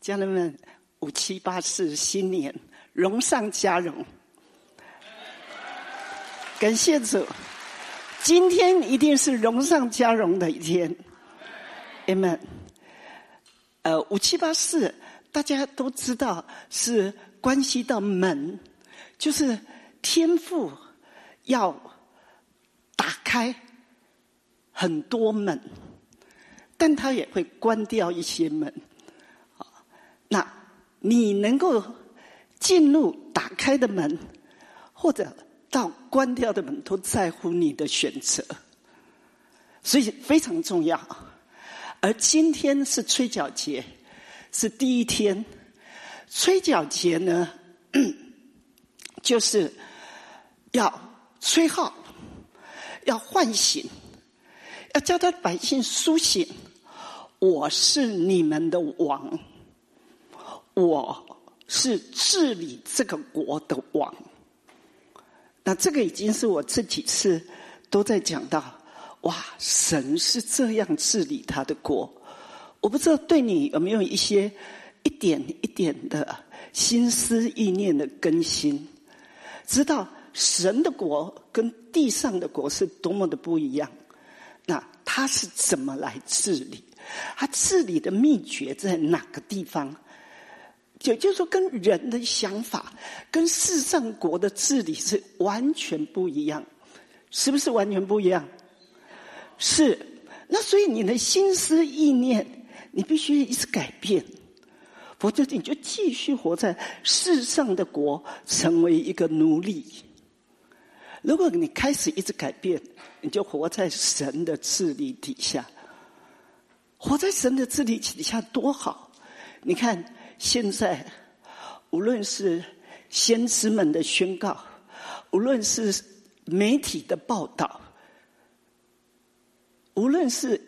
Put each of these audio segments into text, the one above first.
家人们，五七八四新年，荣上加荣。感谢主，今天一定是荣上加荣的一天。Amen。呃，五七八四大家都知道是关系到门，就是天赋要打开很多门，但他也会关掉一些门。那你能够进入打开的门，或者到关掉的门，都在乎你的选择，所以非常重要。而今天是吹角节，是第一天。吹角节呢，就是要吹号，要唤醒，要叫他百姓苏醒。我是你们的王。我是治理这个国的王，那这个已经是我这几次都在讲到，哇，神是这样治理他的国。我不知道对你有没有一些一点一点的心思意念的更新，知道神的国跟地上的国是多么的不一样。那他是怎么来治理？他治理的秘诀在哪个地方？也就是说，跟人的想法、跟世上国的治理是完全不一样，是不是完全不一样？是。那所以你的心思意念，你必须一直改变，否则你就继续活在世上的国，成为一个奴隶。如果你开始一直改变，你就活在神的治理底下。活在神的治理底下多好！你看。现在，无论是先知们的宣告，无论是媒体的报道，无论是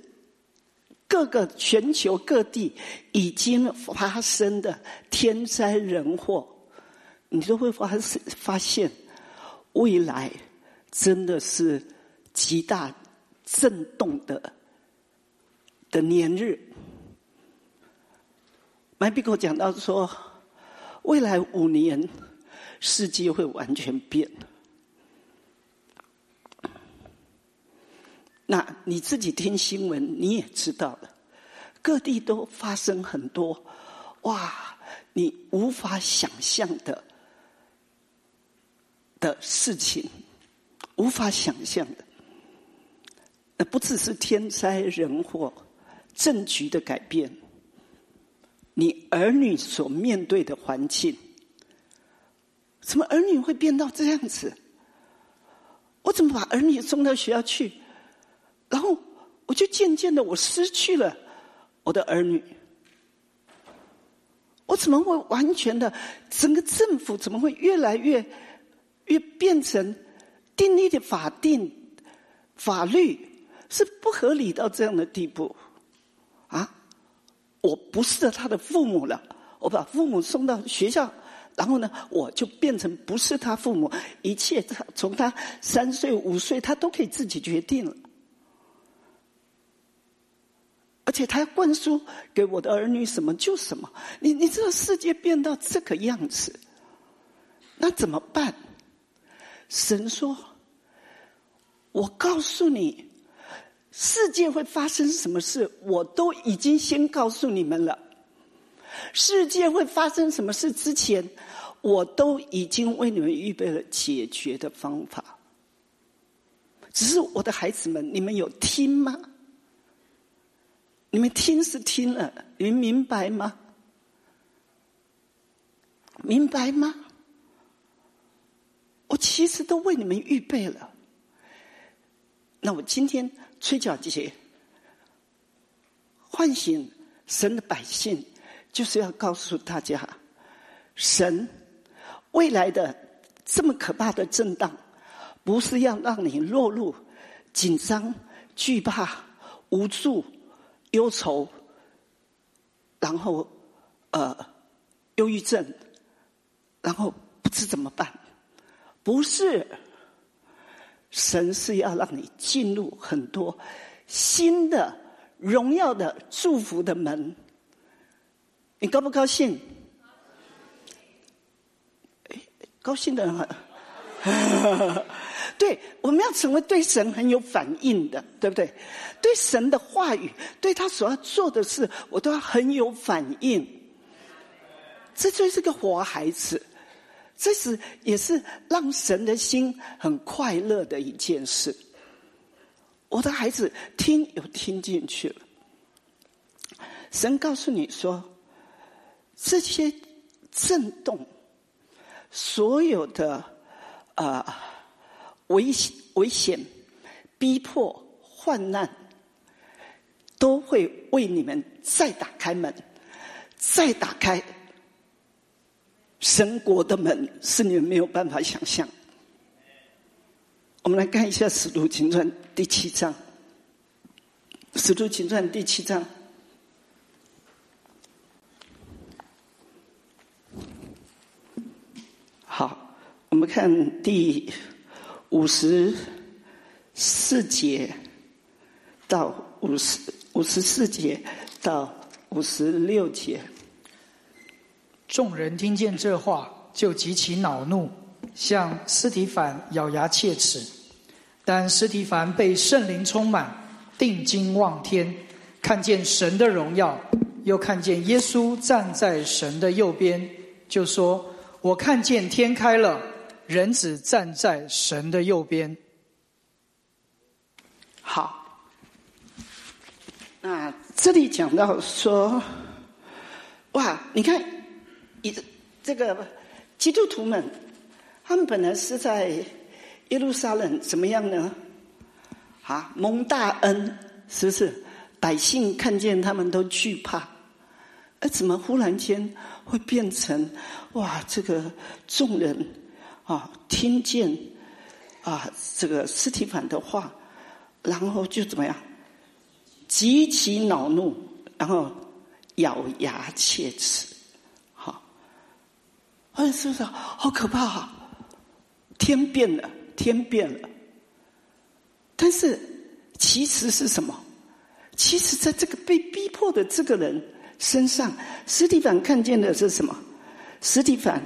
各个全球各地已经发生的天灾人祸，你都会发发现，未来真的是极大震动的的年日。麦比克讲到说，未来五年世界会完全变。那你自己听新闻你也知道了，各地都发生很多哇，你无法想象的的事情，无法想象的。那不只是天灾人祸、政局的改变。你儿女所面对的环境，怎么儿女会变到这样子？我怎么把儿女送到学校去，然后我就渐渐的我失去了我的儿女？我怎么会完全的整个政府怎么会越来越越变成订立的法定法律是不合理到这样的地步？啊我不是他的父母了，我把父母送到学校，然后呢，我就变成不是他父母，一切从他三岁五岁，他都可以自己决定了，而且他灌输给我的儿女什么就什么。你你知道世界变到这个样子，那怎么办？神说：“我告诉你。”世界会发生什么事，我都已经先告诉你们了。世界会发生什么事之前，我都已经为你们预备了解决的方法。只是我的孩子们，你们有听吗？你们听是听了，你明白吗？明白吗？我其实都为你们预备了。那我今天。吹角节，唤醒神的百姓，就是要告诉大家，神未来的这么可怕的震荡，不是要让你落入紧张、惧怕、无助、忧愁，然后呃忧郁症，然后不知怎么办，不是。神是要让你进入很多新的荣耀的祝福的门，你高不高兴？高兴的很。对，我们要成为对神很有反应的，对不对？对神的话语，对他所要做的事，我都要很有反应。这就是个活孩子，这是也是让神的心很快乐的一件事。我的孩子听有听进去了，神告诉你说，这些震动，所有的啊。危险、危险、逼迫、患难，都会为你们再打开门，再打开神国的门，是你们没有办法想象。我们来看一下《使徒行传》第七章，《使徒行传》第七章。好，我们看第。五十四节到五十五十四节到五十六节，众人听见这话，就极其恼怒，向斯提凡咬牙切齿。但斯提凡被圣灵充满，定睛望天，看见神的荣耀，又看见耶稣站在神的右边，就说：“我看见天开了。”人子站在神的右边。好，那这里讲到说，哇，你看，一这个基督徒们，他们本来是在耶路撒冷，怎么样呢？啊，蒙大恩，是不是？百姓看见他们都惧怕，而怎么忽然间会变成哇？这个众人。啊，听见啊，这个斯提凡的话，然后就怎么样？极其恼怒，然后咬牙切齿。好，哎，是不是好可怕？啊？天变了，天变了。但是其实是什么？其实在这个被逼迫的这个人身上，史蒂凡看见的是什么？史蒂凡。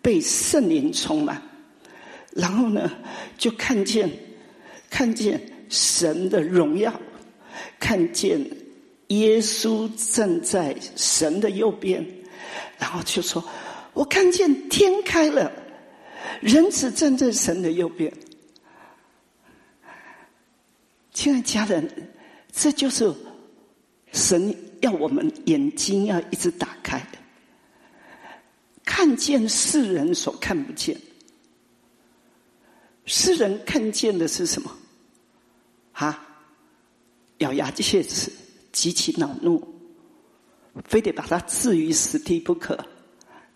被圣灵充满，然后呢，就看见看见神的荣耀，看见耶稣站在神的右边，然后就说：“我看见天开了，人子站在神的右边。”亲爱家人，这就是神要我们眼睛要一直打开。看见世人所看不见，世人看见的是什么？啊，咬牙切齿，极其恼怒，非得把他置于死地不可，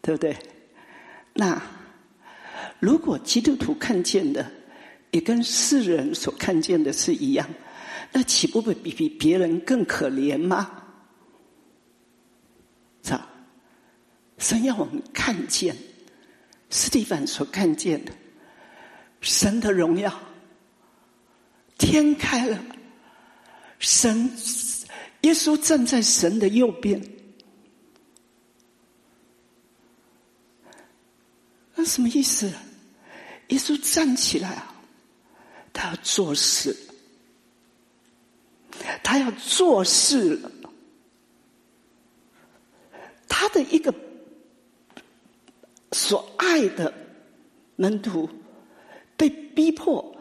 对不对？那如果基督徒看见的也跟世人所看见的是一样，那岂不会比比别人更可怜吗？神要我们看见，斯蒂凡所看见的神的荣耀，天开了，神耶稣站在神的右边，什么意思？耶稣站起来啊，他要做事，他要做事了，他的一个。所爱的门徒被逼迫，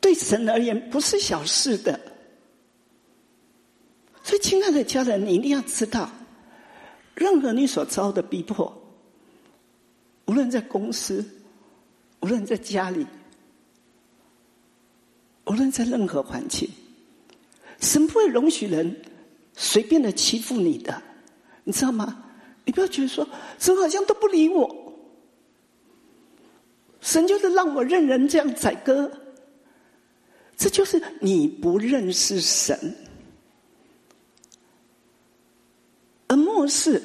对神而言不是小事的。所以，亲爱的家人，你一定要知道，任何你所遭的逼迫，无论在公司，无论在家里，无论在任何环境，神不会容许人随便的欺负你的，你知道吗？你不要觉得说神好像都不理我。神就是让我任人这样宰割，这就是你不认识神，而漠视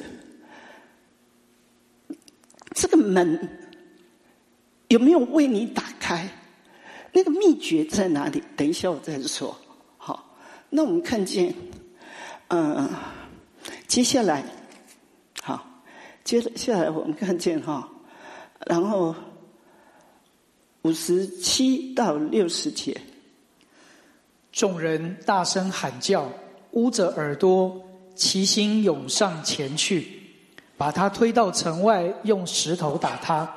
这个门有没有为你打开？那个秘诀在哪里？等一下我再说。好，那我们看见，嗯，接下来，好。接下来我们看见哈，然后五十七到六十节，众人大声喊叫，捂着耳朵，齐心涌上前去，把他推到城外，用石头打他。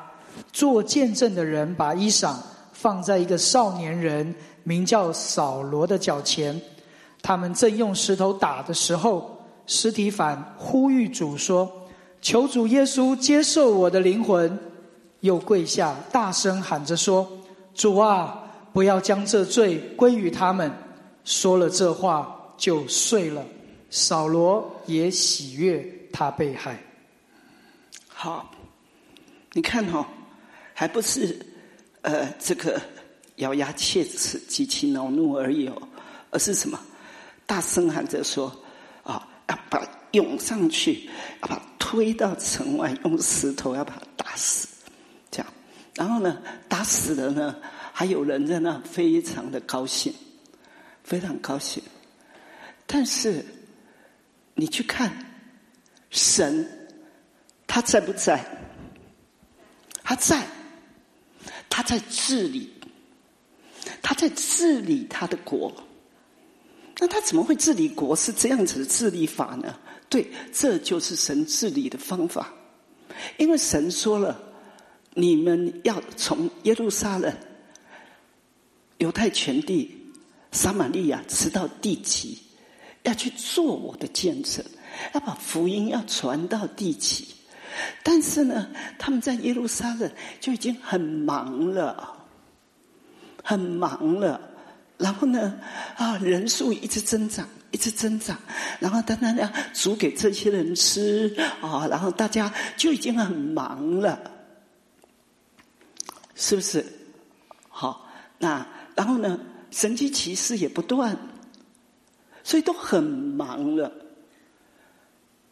做见证的人把衣裳放在一个少年人名叫扫罗的脚前，他们正用石头打的时候，尸体反呼吁主说：“求主耶稣接受我的灵魂。”又跪下大声喊着说：“主啊，不要将这罪归于他们。”说了这话就睡了。扫罗也喜悦他被害。好，你看哈。还不是，呃，这个咬牙切齿、极其恼怒而已哦，而是什么？大声喊着说：“啊，要把涌上去，要把推到城外，用石头要把他打死。”这样，然后呢，打死了呢，还有人在那非常的高兴，非常高兴。但是，你去看神，他在不在？他在。他在治理，他在治理他的国。那他怎么会治理国？是这样子的治理法呢？对，这就是神治理的方法。因为神说了，你们要从耶路撒冷、犹太全地、撒玛利亚直到地极，要去做我的见证，要把福音要传到地极。但是呢，他们在耶路撒冷就已经很忙了，很忙了。然后呢，啊，人数一直增长，一直增长。然后当然要煮给这些人吃啊，然后大家就已经很忙了，是不是？好，那然后呢，神迹奇事也不断，所以都很忙了。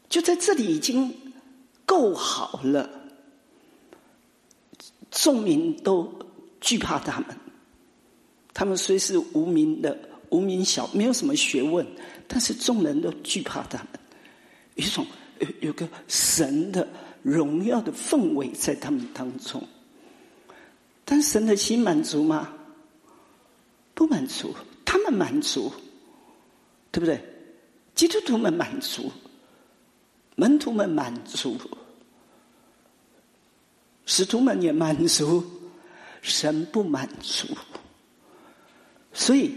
就在这里已经。够好了，众民都惧怕他们。他们虽是无名的无名小，没有什么学问，但是众人都惧怕他们。有一种有有个神的荣耀的氛围在他们当中。但神的心满足吗？不满足，他们满足，对不对？基督徒们满足。门徒们满足，使徒们也满足，神不满足，所以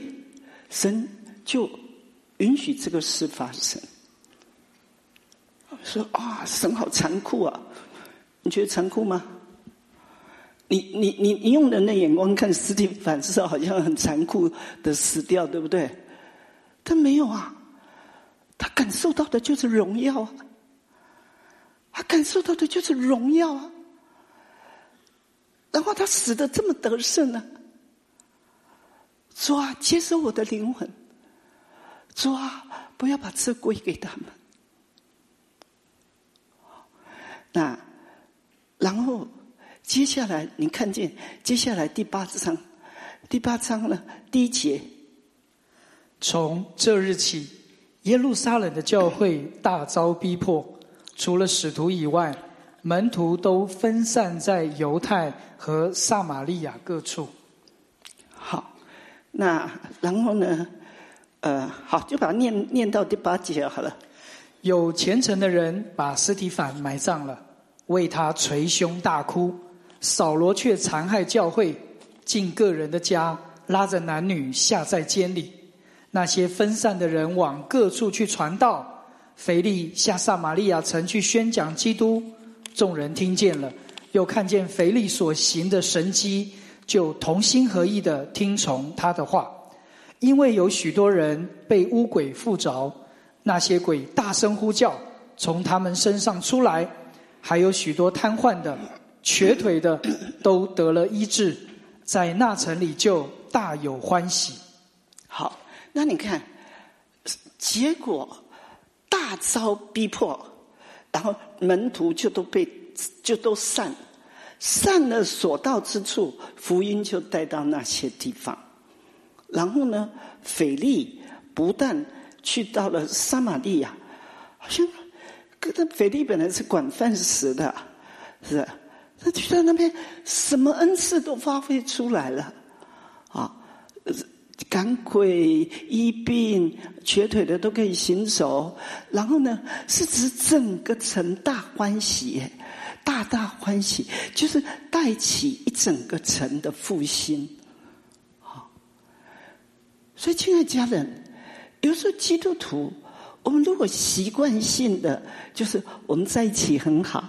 神就允许这个事发生。说啊，神好残酷啊！你觉得残酷吗？你你你你用人的眼光看，斯蒂凡至少好像很残酷的死掉，对不对？他没有啊，他感受到的就是荣耀啊。他感受到的就是荣耀啊，然后他死的这么得胜呢？主啊，接受我的灵魂，主啊，不要把这归给他们。那然后接下来你看见接下来第八章，第八章呢第一节，从这日起，耶路撒冷的教会大遭逼迫。除了使徒以外，门徒都分散在犹太和撒玛利亚各处。好，那然后呢？呃，好，就把它念念到第八节好了。有虔诚的人把尸体反埋葬了，为他捶胸大哭。扫罗却残害教会，进个人的家，拉着男女下在监里。那些分散的人往各处去传道。腓力下撒玛利亚城去宣讲基督，众人听见了，又看见腓力所行的神迹，就同心合意的听从他的话。因为有许多人被污鬼附着，那些鬼大声呼叫，从他们身上出来；还有许多瘫痪的、瘸腿的，都得了医治，在那城里就大有欢喜。好，那你看结果。大遭逼迫，然后门徒就都被就都散，散了所到之处，福音就带到那些地方。然后呢，腓力不但去到了撒玛利亚，好像可那腓力本来是管饭食的，是，他去到那边，什么恩赐都发挥出来了，赶鬼、医病、瘸腿的都可以行走，然后呢，是指整个城大欢喜，大大欢喜，就是带起一整个城的复兴，好，所以亲爱家人，有时候基督徒。我们如果习惯性的就是我们在一起很好，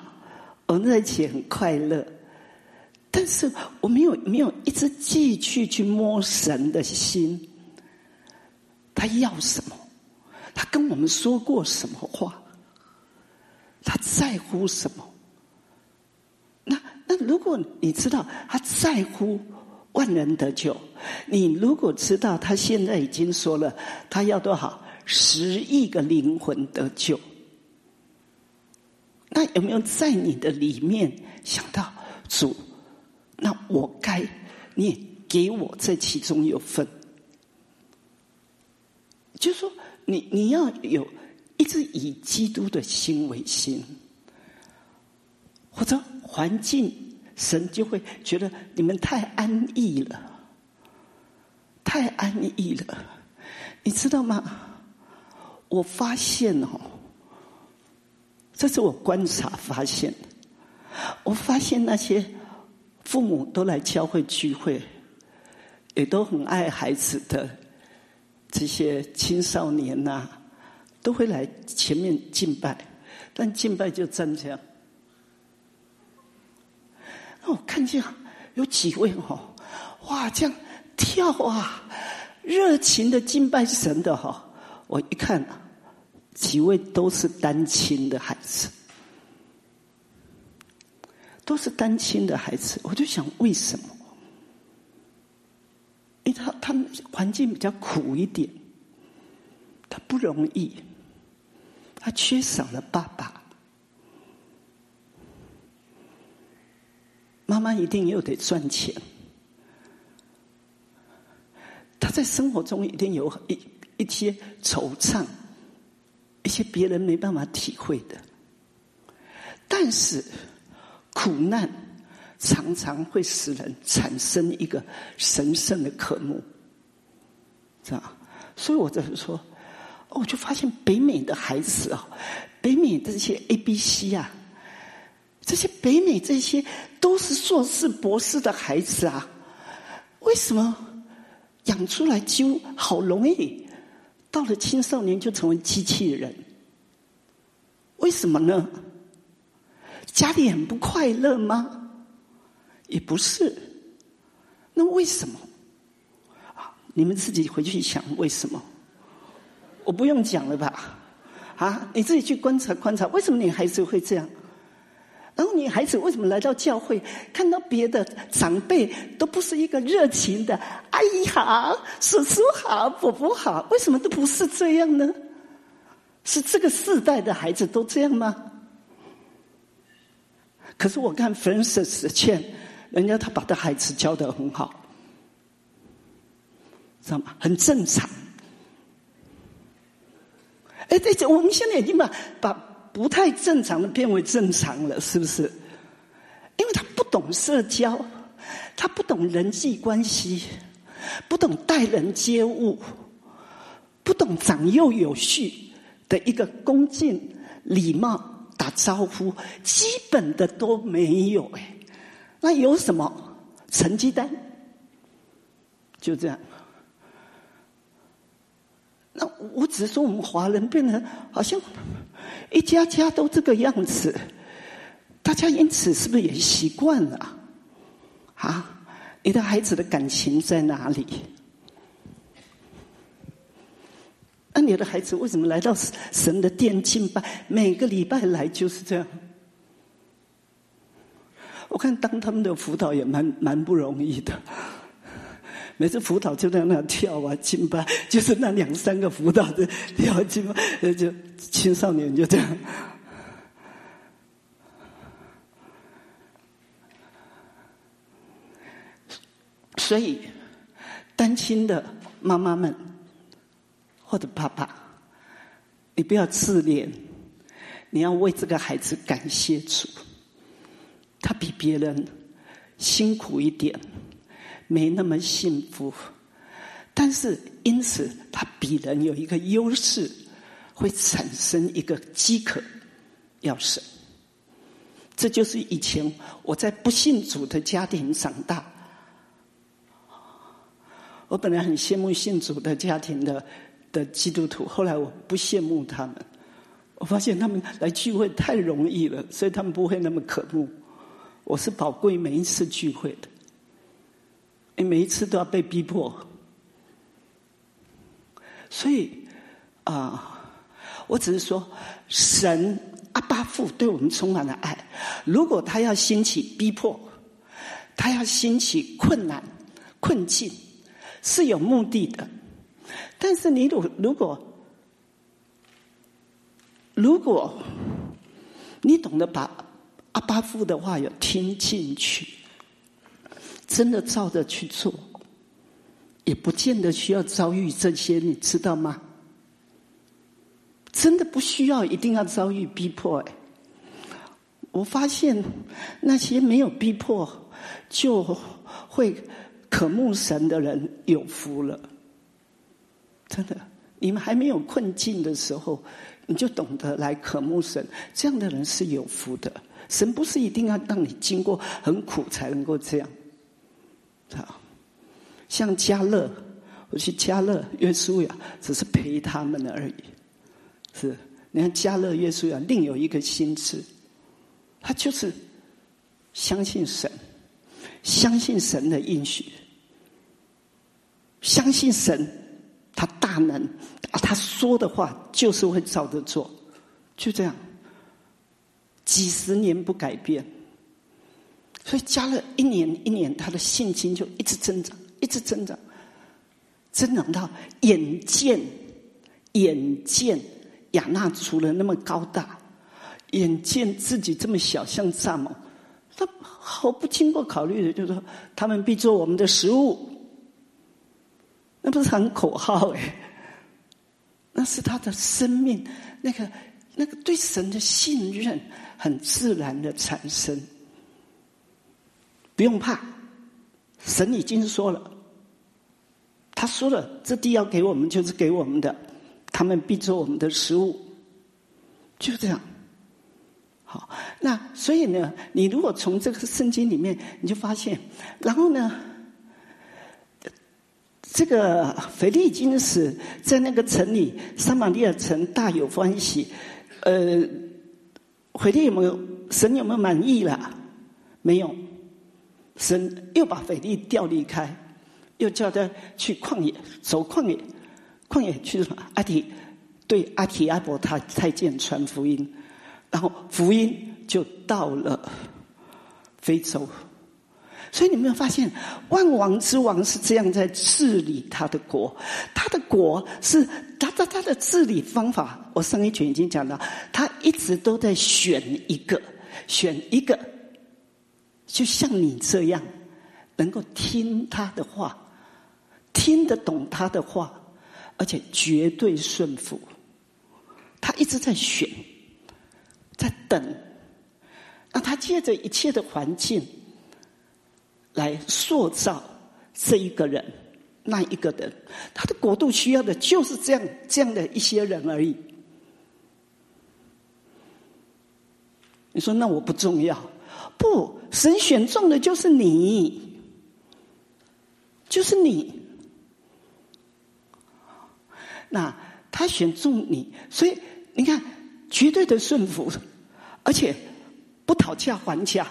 我们在一起很快乐，但是我没有没有一直继续去摸神的心，他要什么？他跟我们说过什么话？他在乎什么？那那如果你知道他在乎万人得救，你如果知道他现在已经说了，他要多少？十亿个灵魂得救，那有没有在你的里面想到主？那我该你也给我这其中有份，就说你你要有一直以基督的心为心，或者环境神就会觉得你们太安逸了，太安逸了，你知道吗？我发现哦，这是我观察发现。我发现那些父母都来教会聚会，也都很爱孩子的这些青少年呐，都会来前面敬拜，但敬拜就站这样。那我看见有几位哦，哇，这样跳啊，热情的敬拜神的哈。我一看，几位都是单亲的孩子，都是单亲的孩子。我就想，为什么？因为他他们环境比较苦一点，他不容易，他缺少了爸爸，妈妈一定又得赚钱，他在生活中一定有一。一些惆怅，一些别人没办法体会的，但是苦难常常会使人产生一个神圣的渴慕，是吧？所以我就是说，我就发现北美的孩子啊，北美的这些 A、B、C 啊，这些北美这些都是硕士、博士的孩子啊，为什么养出来就好容易？到了青少年就成为机器人，为什么呢？家里很不快乐吗？也不是，那为什么？啊，你们自己回去想为什么？我不用讲了吧？啊，你自己去观察观察，为什么你孩子会这样？然后女孩子为什么来到教会，看到别的长辈都不是一个热情的阿姨好、叔叔好、伯伯好，为什么都不是这样呢？是这个世代的孩子都这样吗？可是我看 Francis 劝人家，他把他孩子教的很好，知道吗？很正常。哎，对，我们现在已经把把。不太正常的变为正常了，是不是？因为他不懂社交，他不懂人际关系，不懂待人接物，不懂长幼有序的一个恭敬、礼貌、打招呼，基本的都没有。哎，那有什么成绩单？就这样。那我只是说，我们华人变得好像。一家家都这个样子，大家因此是不是也习惯了？啊，你的孩子的感情在哪里？那你的孩子为什么来到神的殿敬拜？每个礼拜来就是这样。我看当他们的辅导也蛮蛮不容易的，每次辅导就在那跳啊敬拜，就是那两三个辅导的跳敬拜，就。青少年就这样，所以单亲的妈妈们或者爸爸，你不要自恋，你要为这个孩子感谢主，他比别人辛苦一点，没那么幸福，但是因此他比人有一个优势，会产生一个饥渴要生。这就是以前我在不信主的家庭长大，我本来很羡慕信主的家庭的的基督徒，后来我不羡慕他们。我发现他们来聚会太容易了，所以他们不会那么渴慕。我是宝贵每一次聚会的，你每一次都要被逼迫。所以啊，我只是说，神阿巴父对我们充满了爱。如果他要兴起逼迫，他要兴起困难困境，是有目的的。但是你如如果，如果你懂得把阿巴夫的话有听进去，真的照着去做，也不见得需要遭遇这些，你知道吗？真的不需要一定要遭遇逼迫哎！我发现那些没有逼迫就会渴慕神的人有福了，真的。你们还没有困境的时候。你就懂得来渴慕神，这样的人是有福的。神不是一定要让你经过很苦才能够这样。好，像加勒，我去加勒约书亚，只是陪他们而已。是，你看加勒约书亚另有一个心智，他就是相信神，相信神的应许，相信神，他大能。啊，他说的话就是会照着做，就这样，几十年不改变，所以加了一年一年，他的信心就一直增长，一直增长，增长到眼见眼见亚纳除了那么高大，眼见自己这么小，像蚱蜢，他毫不经过考虑的就说他们必做我们的食物，那不是喊口号哎。那是他的生命，那个那个对神的信任很自然的产生。不用怕，神已经说了，他说了，这地要给我们就是给我们的，他们必做我们的食物，就这样。好，那所以呢，你如果从这个圣经里面，你就发现，然后呢？这个腓力金使在那个城里，撒玛利亚城大有欢喜。呃，腓力有没有神有没有满意了？没有，神又把腓力调离开，又叫他去旷野走旷野，旷野去什么？阿提对阿提阿伯他太监传福音，然后福音就到了非洲。所以你没有发现，万王之王是这样在治理他的国，他的国是他他他的治理方法。我上一卷已经讲到，他一直都在选一个，选一个，就像你这样，能够听他的话，听得懂他的话，而且绝对顺服。他一直在选，在等，那他借着一切的环境。来塑造这一个人，那一个人，他的国度需要的就是这样这样的一些人而已。你说那我不重要？不，神选中的就是你，就是你。那他选中你，所以你看，绝对的顺服，而且不讨价还价。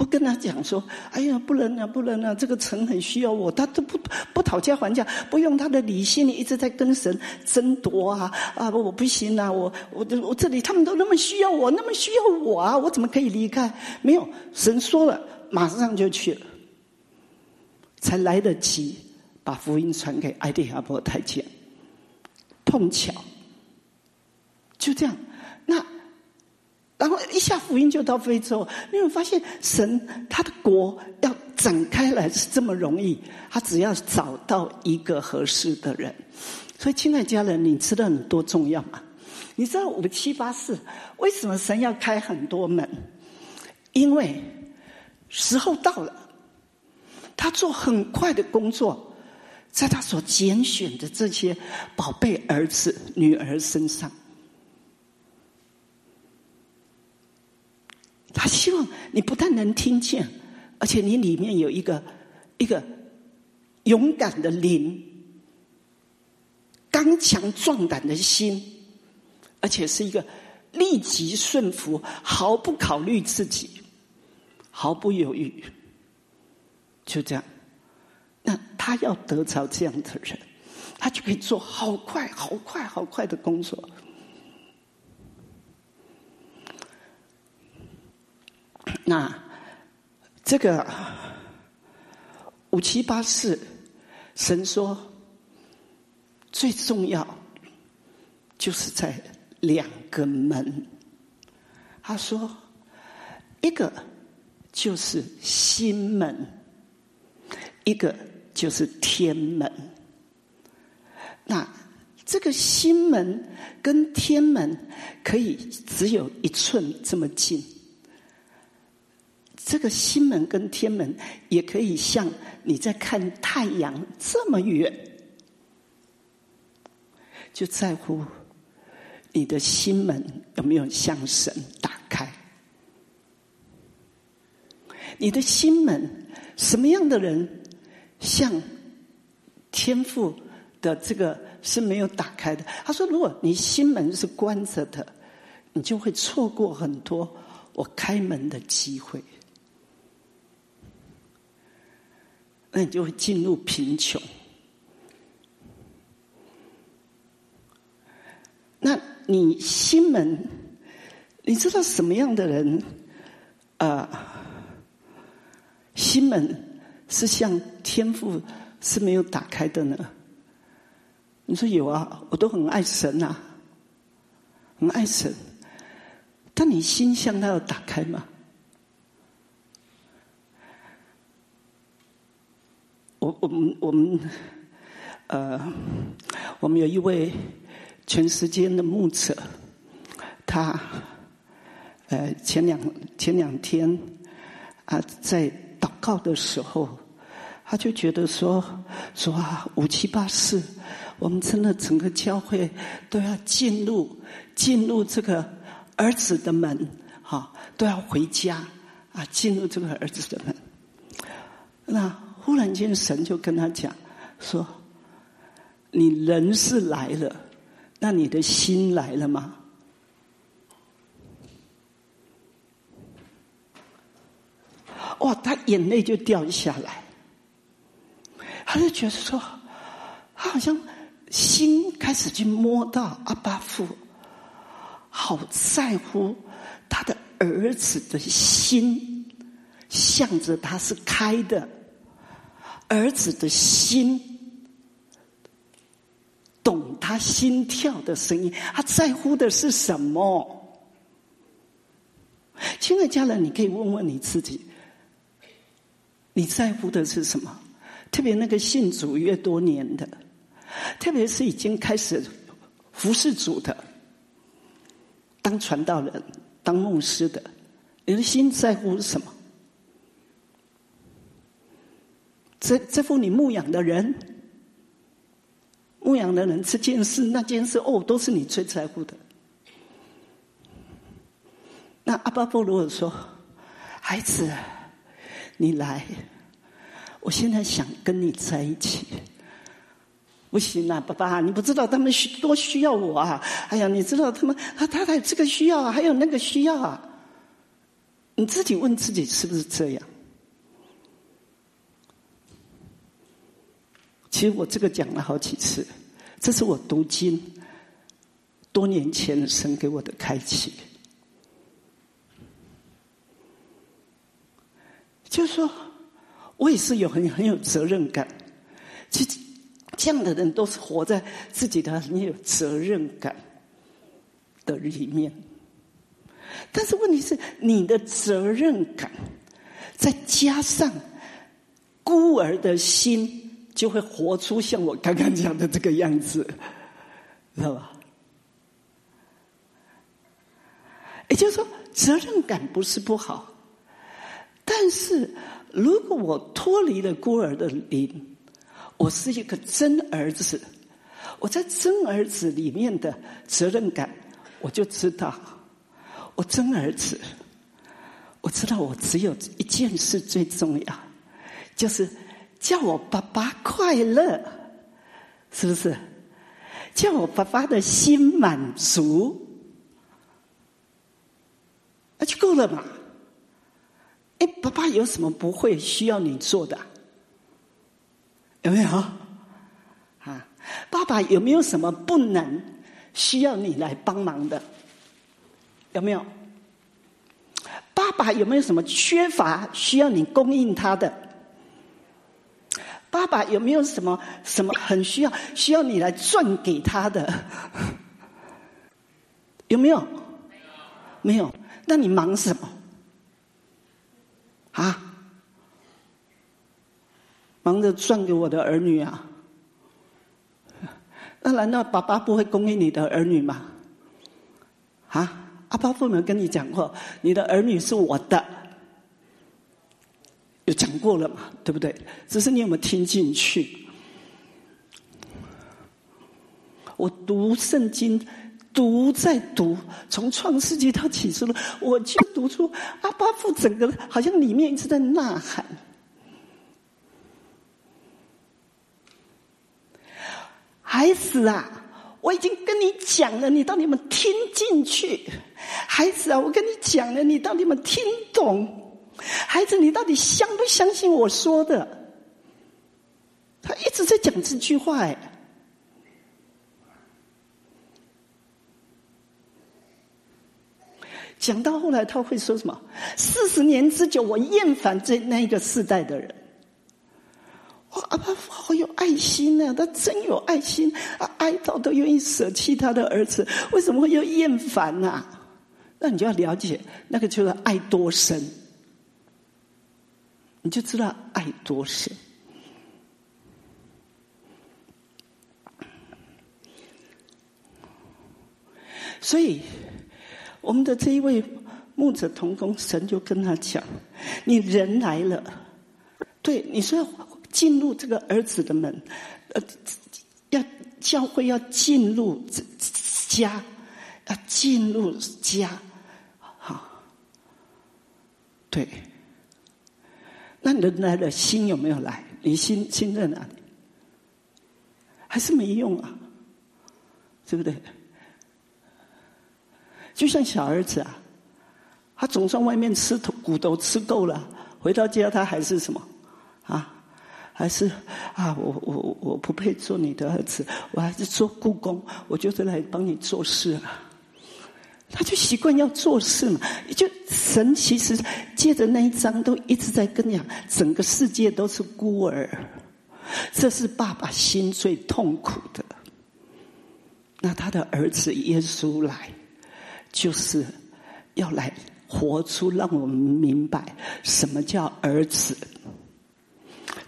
不跟他讲说，哎呀，不能啊，不能啊，这个城很需要我，他都不不讨价还价，不用他的理性，一直在跟神争夺啊啊！我不行啊，我我我这里他们都那么需要我，那么需要我啊，我怎么可以离开？没有，神说了，马上就去了，才来得及把福音传给埃迪亚伯太监，碰巧就这样，然后一下福音就到非洲，你有发现神他的国要展开来是这么容易？他只要找到一个合适的人。所以，亲爱家人，你知道你多重要吗？你知道五七八四为什么神要开很多门？因为时候到了，他做很快的工作，在他所拣选的这些宝贝儿子、女儿身上。他希望你不但能听见，而且你里面有一个一个勇敢的灵、刚强壮胆的心，而且是一个立即顺服、毫不考虑自己、毫不犹豫，就这样。那他要得着这样的人，他就可以做好快、好快、好快的工作。那这个五七八四，神说最重要就是在两个门。他说一个就是心门，一个就是天门。那这个心门跟天门可以只有一寸这么近。这个心门跟天门也可以像你在看太阳这么远，就在乎你的心门有没有向神打开。你的心门什么样的人像天赋的这个是没有打开的？他说：如果你心门是关着的，你就会错过很多我开门的机会。那你就会进入贫穷。那你心门，你知道什么样的人啊？心门是像天赋是没有打开的呢？你说有啊，我都很爱神啊，很爱神。但你心向他要打开吗？我我们我们呃，我们有一位全时间的牧者，他呃前两前两天啊在祷告的时候，他就觉得说说啊五七八四，我们真的整个教会都要进入进入这个儿子的门，哈都要回家啊进入这个儿子的门，那。忽然间，神就跟他讲说：“你人是来了，那你的心来了吗？”哇，他眼泪就掉下来，他就觉得说，他好像心开始去摸到阿巴父，好在乎他的儿子的心，向着他是开的。儿子的心，懂他心跳的声音，他在乎的是什么？亲爱家人，你可以问问你自己，你在乎的是什么？特别那个信主越多年的，特别是已经开始服侍主的，当传道人、当牧师的，你的心在乎什么？这这副你牧养的人，牧养的人这件事那件事哦，都是你最在乎的。那阿巴布如果说：“孩子，你来，我现在想跟你在一起。”不行啊，爸爸，你不知道他们需多需要我啊！哎呀，你知道他们他他他这个需要啊，还有那个需要啊。你自己问自己是不是这样？其实我这个讲了好几次，这是我读经多年前神给我的开启，就是说我也是有很很有责任感，其实这样的人都是活在自己的很有责任感的里面，但是问题是你的责任感再加上孤儿的心。就会活出像我刚刚讲的这个样子，知道吧？也就是说，责任感不是不好，但是如果我脱离了孤儿的灵，我是一个真儿子，我在真儿子里面的责任感，我就知道，我真儿子，我知道我只有一件事最重要，就是叫我爸爸快乐，是不是？叫我爸爸的心满足。那就够了嘛？哎，爸爸有什么不会需要你做的？有没有？啊，爸爸有没有什么不能需要你来帮忙的？有没有？爸爸有没有什么缺乏需要你供应他的？爸爸有没有什么什么很需要需要你来赚给他的？有没有？没有。那你忙什么？啊？忙着赚给我的儿女啊？那难道爸爸不会供应你的儿女吗？啊？阿爸父没跟你讲过，你的儿女是我的，就讲过了嘛？对不对？只是你有没有听进去？我读圣经。读在读，从创世纪到启示录，我就读出阿巴父整个好像里面一直在呐喊。孩子啊，我已经跟你讲了，你到底有没有听进去？孩子啊，我跟你讲了，你到底有没有听懂？孩子，你到底相不相信我说的？他一直在讲这句话，哎。讲到后来，他会说什么？四十年之久，我厌烦这那一个世代的人。哇，阿爸父好有爱心呢，他真有爱心啊！哀悼都愿意舍弃他的儿子，为什么会又厌烦呢？那你就要了解，那个就是爱多深，你就知道爱多深。所以。我们的这一位牧者同工，神就跟他讲：“你人来了，对你说要进入这个儿子的门，呃，要教会要进入家，要进入家，好，对。那人来了，心有没有来？你心心在哪里？还是没用啊？对不对？”就像小儿子啊，他总算外面吃头骨头吃够了，回到家他还是什么啊？还是啊？我我我不配做你的儿子，我还是做故宫，我就是来帮你做事了。他就习惯要做事嘛。就神其实借着那一章都一直在跟你讲，整个世界都是孤儿，这是爸爸心最痛苦的。那他的儿子耶稣来。就是要来活出，让我们明白什么叫儿子。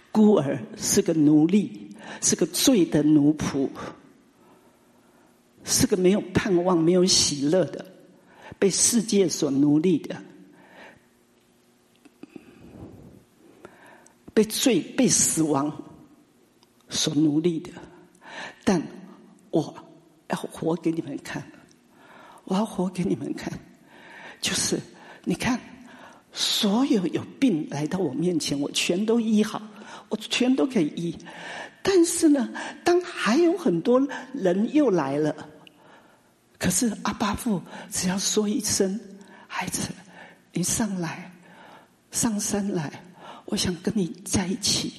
孤儿是个奴隶，是个罪的奴仆，是个没有盼望、没有喜乐的，被世界所奴隶的，被罪、被死亡所奴隶的。但我要活给你们看。我要活给你们看，就是你看，所有有病来到我面前，我全都医好，我全都可以医。但是呢，当还有很多人又来了，可是阿巴父只要说一声：“孩子，你上来，上山来，我想跟你在一起。”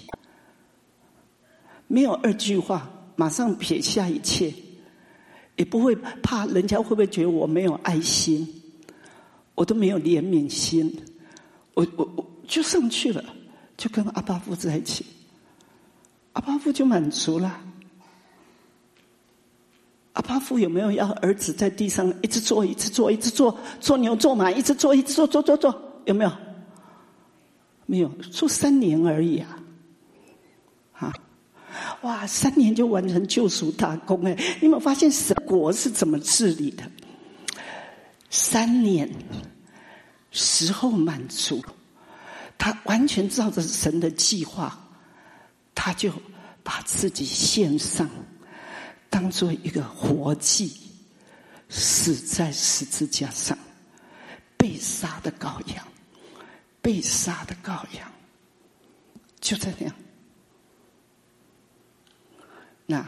没有二句话，马上撇下一切。也不会怕人家会不会觉得我没有爱心，我都没有怜悯心，我我我就上去了，就跟阿巴父在一起，阿巴夫就满足了。阿巴夫有没有要儿子在地上一直做，一直做，一直做，做牛做马，一直做，一直做，做做做，有没有？没有，做三年而已啊，啊。哇，三年就完成救赎大功哎！你有没有发现神国是怎么治理的？三年，时候满足，他完全照着神的计划，他就把自己献上，当做一个活祭，死在十字架上，被杀的羔羊，被杀的羔羊，就这样。那。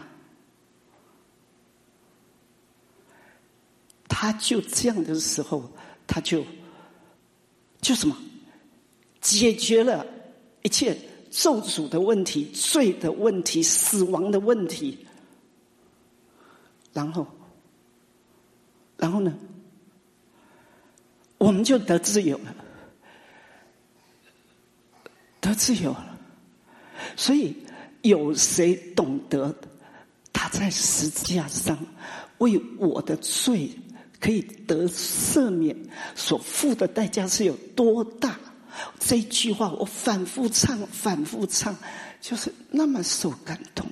他就这样的时候，他就就什么解决了一切咒诅的问题、罪的问题、死亡的问题，然后，然后呢，我们就得自由了，得自由了。所以，有谁懂得他在十字架上为我的罪？可以得赦免，所付的代价是有多大？这句话我反复唱，反复唱，就是那么受感动。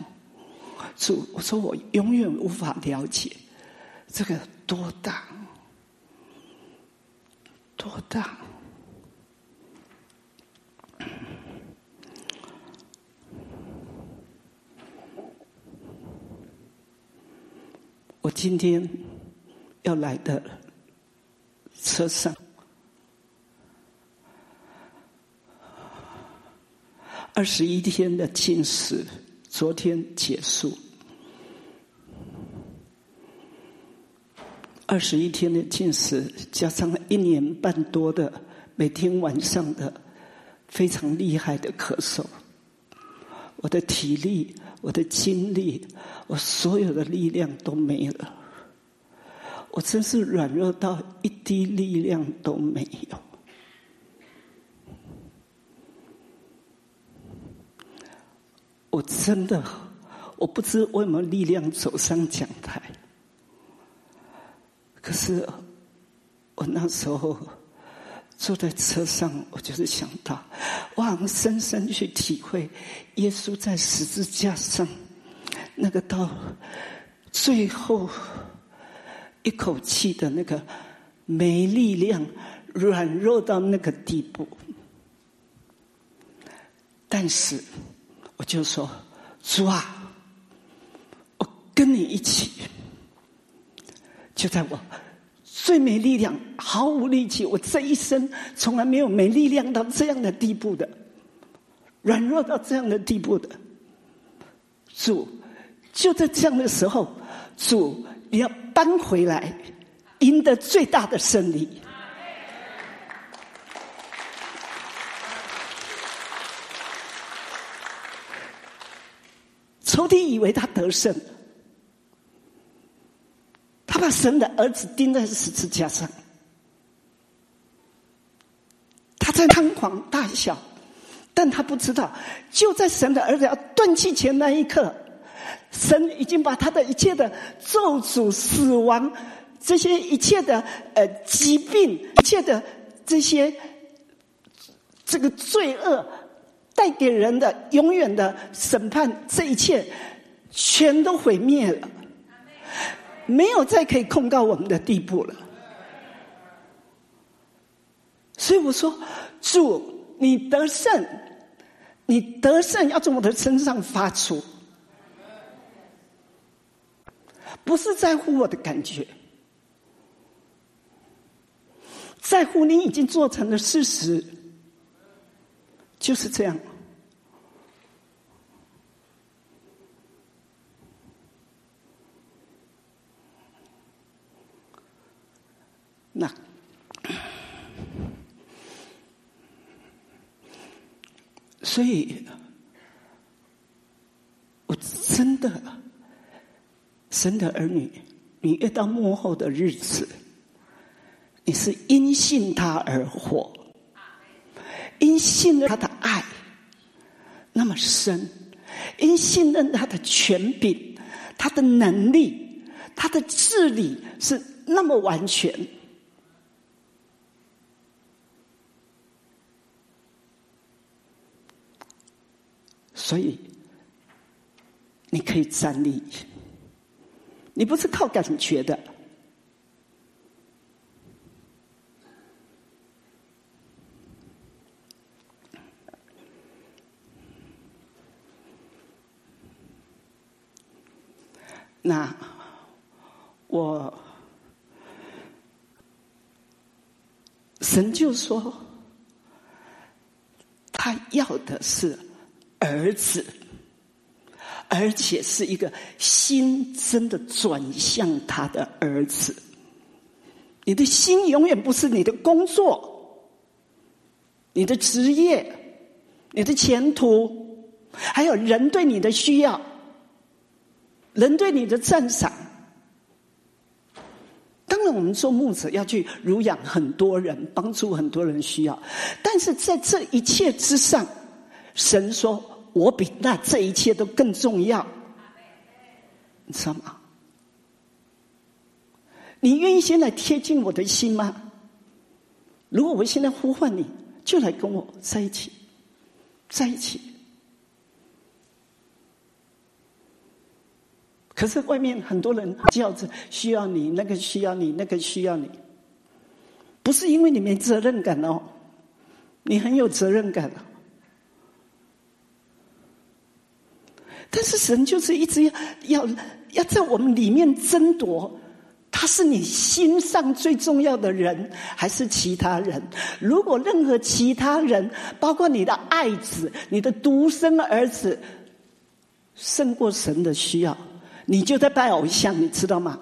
主，我说我永远无法了解这个多大，多大。我今天。要来的车上，二十一天的进食，昨天结束。二十一天的禁食，加上一年半多的每天晚上的非常厉害的咳嗽，我的体力、我的精力、我所有的力量都没了。我真是软弱到一滴力量都没有。我真的，我不知为什么力量走上讲台。可是，我那时候坐在车上，我就是想到，我深深去体会耶稣在十字架上那个到最后。一口气的那个没力量、软弱到那个地步，但是我就说：“主啊，我跟你一起。”就在我最没力量、毫无力气，我这一生从来没有没力量到这样的地步的，软弱到这样的地步的主，就在这样的时候，主。你要搬回来，赢得最大的胜利。仇敌以为他得胜，他把神的儿子钉在十字架上，他在猖狂大笑，但他不知道，就在神的儿子要断气前那一刻。神已经把他的一切的咒诅、死亡，这些一切的呃疾病、一切的这些这个罪恶，带给人的永远的审判，这一切全都毁灭了，没有再可以控告我们的地步了。所以我说，主，你得胜，你得胜要从我的身上发出。不是在乎我的感觉，在乎你已经做成的事实，就是这样。那，所以，我真的。神的儿女，你越到幕后的日子，你是因信他而活，因信任他的爱那么深，因信任他的权柄、他的能力、他的治理是那么完全，所以你可以站立你不是靠感觉的。那我神就说他要的是儿子，而且是一个心真的转向他的儿子。你的心永远不是你的工作、你的职业、你的前途，还有人对你的需要。人对你的赞赏，当然我们做牧者要去濡养很多人，帮助很多人需要。但是在这一切之上，神说我比那这一切都更重要，你知道吗？你愿意先来贴近我的心吗？如果我现在呼唤你，就来跟我在一起，在一起。可是外面很多人叫着需要你，那个需要你，那个需要你，不是因为你没责任感哦，你很有责任感啊。但是神就是一直要要要在我们里面争夺，他是你心上最重要的人，还是其他人？如果任何其他人，包括你的爱子、你的独生儿子，胜过神的需要。你就在拜偶像，你知道吗？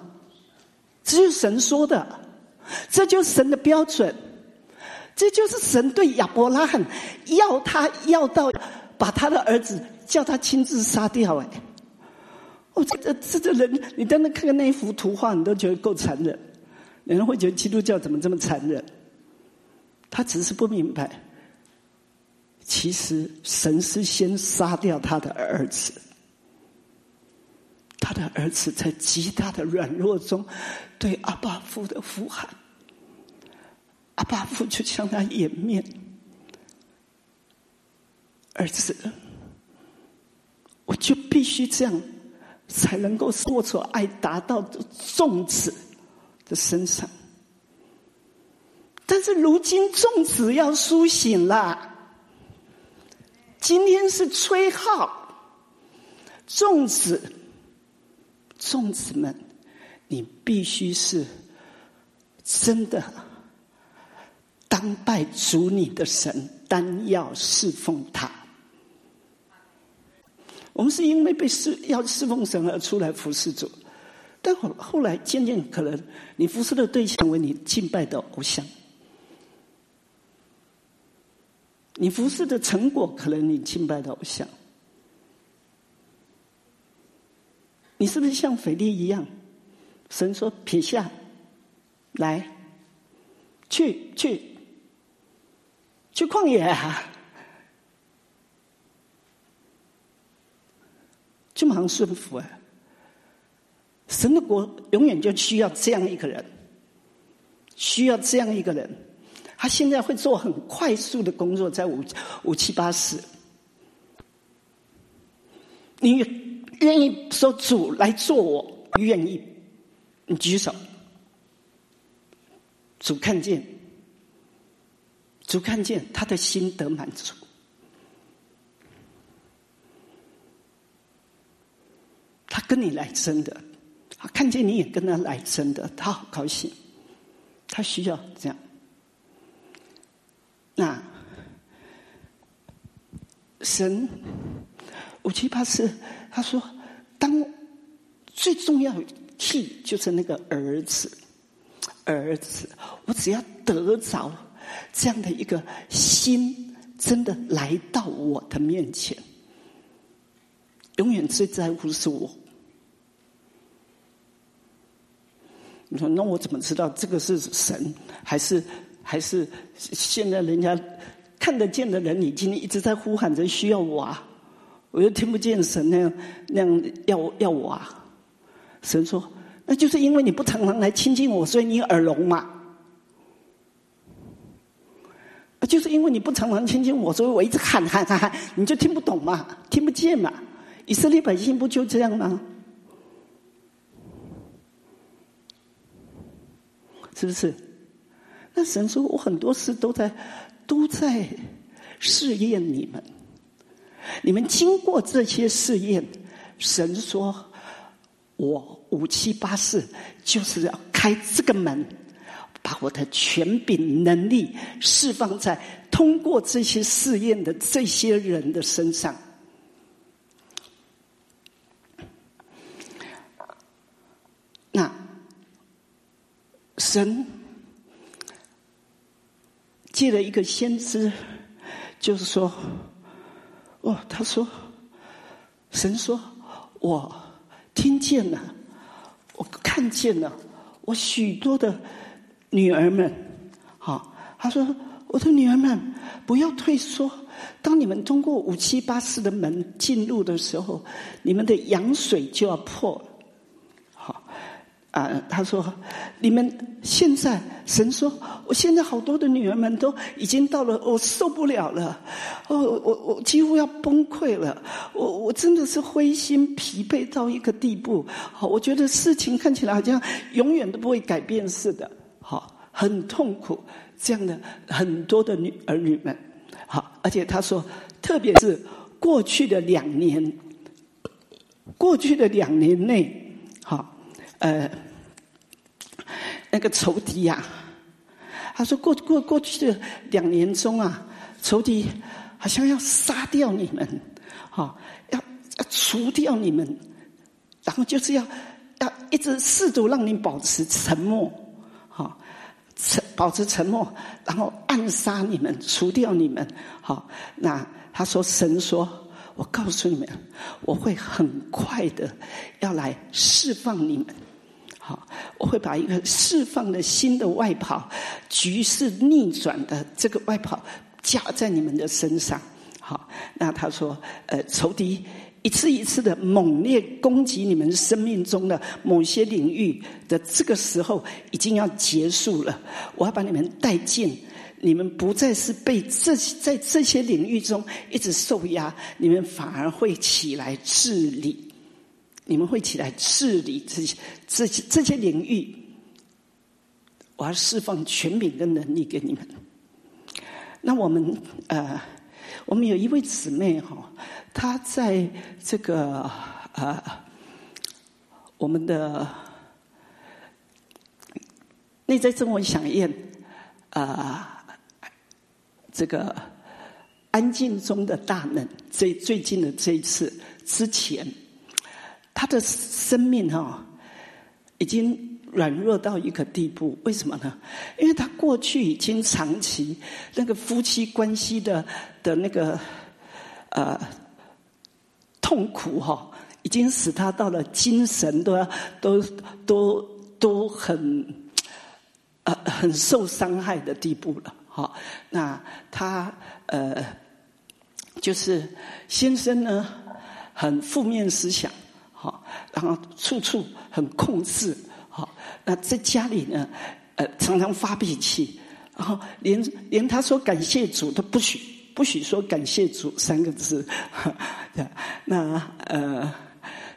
这是神说的，这就是神的标准，这就是神对亚伯拉罕要他要到把他的儿子叫他亲自杀掉。哎，哦，这这这这人，你单单看看那一幅图画，你都觉得够残忍。有人会觉得基督教怎么这么残忍？他只是不明白，其实神是先杀掉他的儿子。他的儿子在极大的软弱中，对阿巴夫的呼喊，阿巴夫就向他掩面。儿子，我就必须这样，才能够握着爱达到的粽子的身上。但是如今粽子要苏醒了，今天是吹号，粽子。粽子们，你必须是真的当拜主你的神，单要侍奉他。我们是因为被侍要侍奉神而出来服侍主，但后后来渐渐可能你服侍的对象为你敬拜的偶像，你服侍的成果可能你敬拜的偶像。你是不是像腓力一样？神说撇下，来，去去去旷野啊！这么很顺服啊！神的国永远就需要这样一个人，需要这样一个人。他现在会做很快速的工作，在五五七八十，你。愿意说主来做，我愿意。你举手，主看见，主看见他的心得满足，他跟你来真的，他看见你也跟他来真的，他好高兴，他需要这样。那神五七八四。他说：“当最重要的 key 就是那个儿子，儿子，我只要得着这样的一个心，真的来到我的面前，永远最在乎是我。你说，那我怎么知道这个是神，还是还是现在人家看得见的人，你今天一直在呼喊着需要我啊？”我又听不见神那样那样要要我啊！神说：“那就是因为你不常常来亲近我，所以你耳聋嘛。就是因为你不常常亲近我，所以我一直喊喊喊喊，你就听不懂嘛，听不见嘛。以色列百姓不就这样吗？是不是？那神说我很多事都在都在试验你们。”你们经过这些试验，神说：“我五七八四就是要开这个门，把我的权柄能力释放在通过这些试验的这些人的身上。那神借了一个先知，就是说，哦，他说，神说，我。听见了，我看见了，我许多的女儿们，好，他说：“我的女儿们，不要退缩。当你们通过五七八四的门进入的时候，你们的羊水就要破。”啊，他说：“你们现在，神说，我现在好多的女儿们都已经到了，我受不了了，哦，我我几乎要崩溃了，我我真的是灰心疲惫到一个地步，好，我觉得事情看起来好像永远都不会改变似的，好，很痛苦，这样的很多的女儿女们，好，而且他说，特别是过去的两年，过去的两年内，好。”呃，那个仇敌呀，他说过过过去的两年中啊，仇敌好像要杀掉你们，哈，要要除掉你们，然后就是要要一直试图让你保持沉默，哈，沉保持沉默，然后暗杀你们，除掉你们，好，那他说神说，我告诉你们，我会很快的要来释放你们。好，我会把一个释放的新的外袍，局势逆转的这个外袍加在你们的身上。好，那他说，呃，仇敌一次一次的猛烈攻击你们生命中的某些领域的这个时候，已经要结束了。我要把你们带进，你们不再是被这在这些领域中一直受压，你们反而会起来治理。你们会起来治理这些、这些、这些领域。我要释放权柄跟能力给你们。那我们呃，我们有一位姊妹哈，她在这个呃，我们的内在生活响应啊，这个安静中的大能，最最近的这一次之前。他的生命哈，已经软弱到一个地步。为什么呢？因为他过去已经长期那个夫妻关系的的那个呃痛苦哈，已经使他到了精神都要都都都很呃很受伤害的地步了。好，那他呃就是先生呢，很负面思想。然后处处很控制，好，那在家里呢，呃，常常发脾气，然后连连他说感谢主都不许，不许说感谢主三个字，那呃，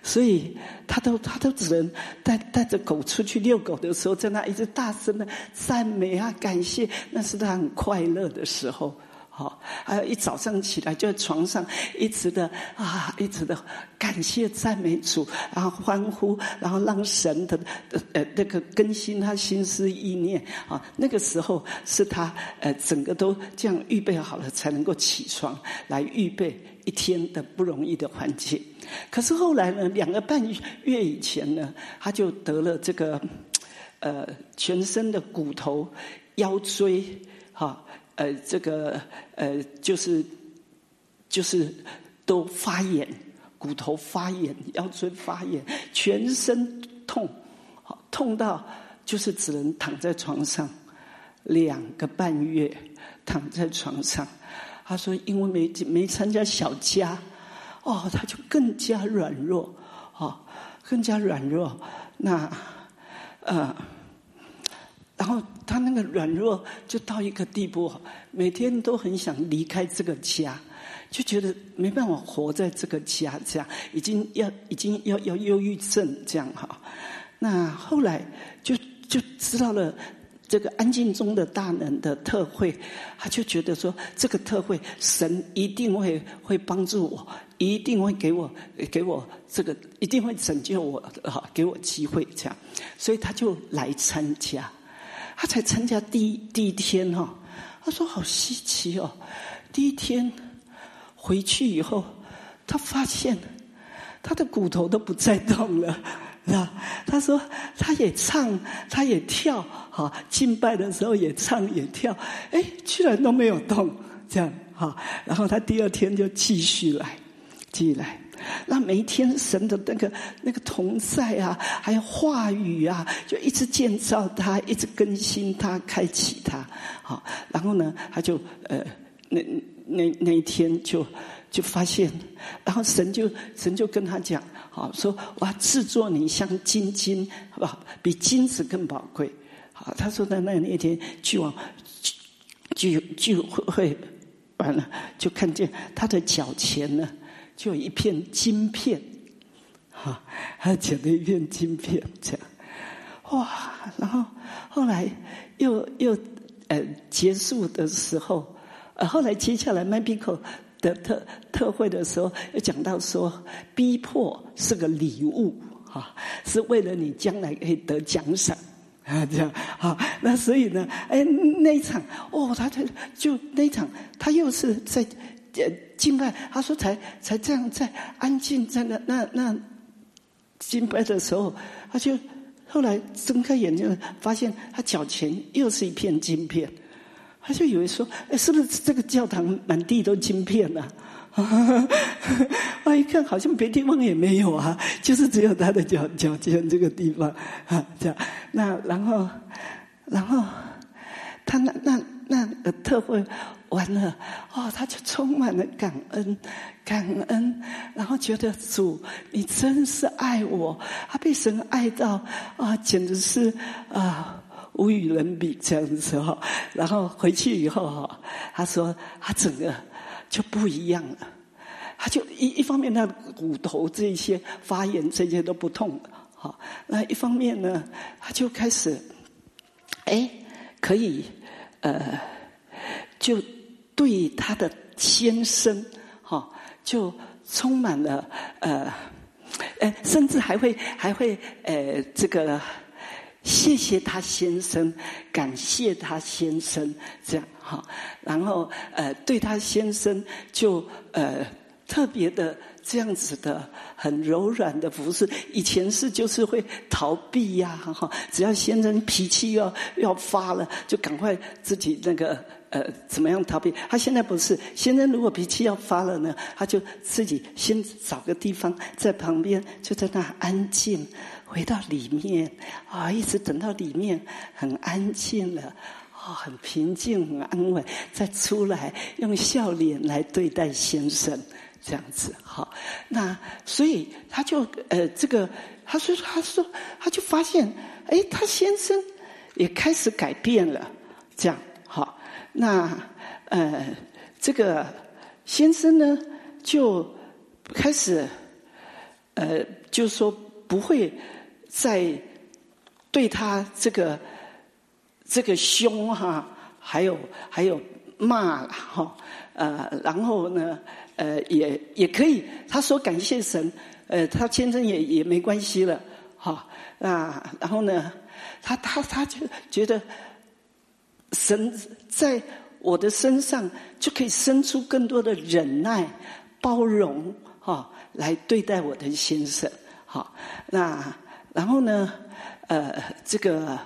所以他都他都只能带带着狗出去遛狗的时候，在那一直大声的赞美啊，感谢，那是他很快乐的时候。好，还有一早上起来就在床上一直的啊，一直的感谢赞美主，然后欢呼，然后让神的呃那个更新他心思意念啊。那个时候是他呃整个都这样预备好了，才能够起床来预备一天的不容易的环节。可是后来呢，两个半月以前呢，他就得了这个呃全身的骨头、腰椎哈。呃，这个呃，就是就是都发炎，骨头发炎，腰椎发炎，全身痛，痛到就是只能躺在床上两个半月，躺在床上。他说，因为没没参加小家，哦，他就更加软弱，哦，更加软弱。那呃。然后他那个软弱就到一个地步，每天都很想离开这个家，就觉得没办法活在这个家，这样已经要已经要要忧郁症这样哈。那后来就就知道了，这个安静中的大能的特会，他就觉得说，这个特会神一定会会帮助我，一定会给我给我这个，一定会拯救我，哈，给我机会这样，所以他就来参加。他才参加第一第一天哈，他说好稀奇哦，第一天回去以后，他发现他的骨头都不再动了。啊，他说他也唱，他也跳，哈，敬拜的时候也唱也跳，哎，居然都没有动，这样哈。然后他第二天就继续来，继续来。那每一天神的那个那个同在啊，还有话语啊，就一直建造他，一直更新他，开启他，好。然后呢，他就呃，那那那一天就就发现，然后神就神就跟他讲。好说，我要制作你像金金，好不好？比金子更宝贵。好，他说在那那一天去往聚聚会完了，就看见他的脚前呢，就一片金片，哈，他捡了一片金片，这样，哇！然后后来又又呃结束的时候，呃后来接下来麦比克。的特特会的时候，又讲到说，逼迫是个礼物，哈，是为了你将来可以得奖赏啊，这样啊。那所以呢，哎，那一场哦，他他就那一场，他又是在敬拜，他说才才这样在安静在那那那敬拜的时候，他就后来睁开眼睛，发现他脚前又是一片金片。他就以为说，哎，是不是这个教堂满地都金片呢？我一看，好像别地方也没有啊，就是只有他的脚脚尖这个地方啊，这样。那然后，然后他那那那特会完了，哦，他就充满了感恩，感恩，然后觉得主，你真是爱我，他被神爱到啊，简直是啊。无与伦比这样子哈，然后回去以后哈，他说他整个就不一样了，他就一一方面他骨头这些发炎这些都不痛了，哈，那一方面呢，他就开始，哎，可以呃，就对他的先生哈，就充满了呃，哎，甚至还会还会呃这个。谢谢他先生，感谢他先生，这样哈，然后呃，对他先生就呃特别的这样子的很柔软的服侍。以前是就是会逃避呀，哈，只要先生脾气要要发了，就赶快自己那个呃怎么样逃避。他现在不是，先生如果脾气要发了呢，他就自己先找个地方在旁边，就在那安静。回到里面啊，一直等到里面很安静了，啊，很平静、很安稳，再出来用笑脸来对待先生，这样子好。那所以他就呃，这个他说他说他就发现，哎，他先生也开始改变了，这样。那呃，这个先生呢就开始呃，就说不会。再对他这个这个凶哈，还有还有骂哈，呃，然后呢，呃，也也可以，他说感谢神，呃，他先生也也没关系了，哈，那然后呢，他他他就觉得神在我的身上就可以生出更多的忍耐、包容，哈，来对待我的先生，好，那。然后呢，呃，这个，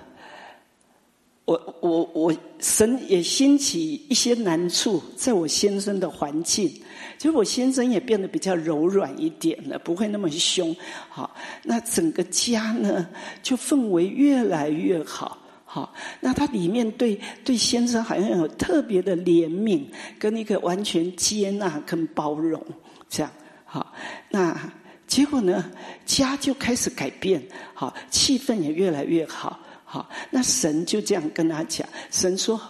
我我我，神也兴起一些难处，在我先生的环境，就我先生也变得比较柔软一点了，不会那么凶。好，那整个家呢，就氛围越来越好。好，那他里面对对先生好像有特别的怜悯，跟一个完全接纳跟包容，这样。好，那。结果呢，家就开始改变，好，气氛也越来越好，好。那神就这样跟他讲，神说：“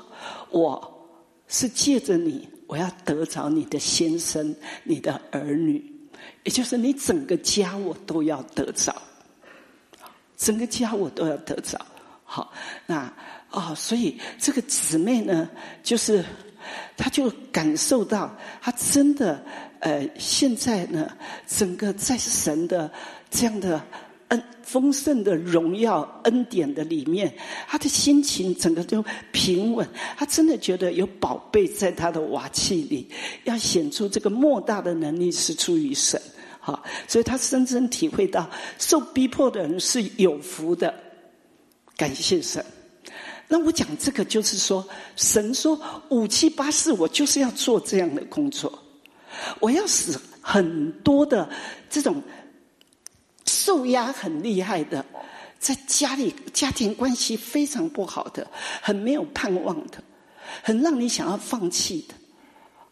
我是借着你，我要得着你的先生，你的儿女，也就是你整个家，我都要得着，整个家我都要得着。”好，那哦，所以这个姊妹呢，就是她就感受到，她真的呃，现在呢，整个在神的这样的。恩丰盛的荣耀恩典的里面，她的心情整个都平稳。她真的觉得有宝贝在她的瓦器里，要显出这个莫大的能力是出于神。好，所以他深深体会到受逼迫的人是有福的。感谢神。那我讲这个就是说，神说五七八四，我就是要做这样的工作，我要使很多的这种。受压很厉害的，在家里家庭关系非常不好的，很没有盼望的，很让你想要放弃的。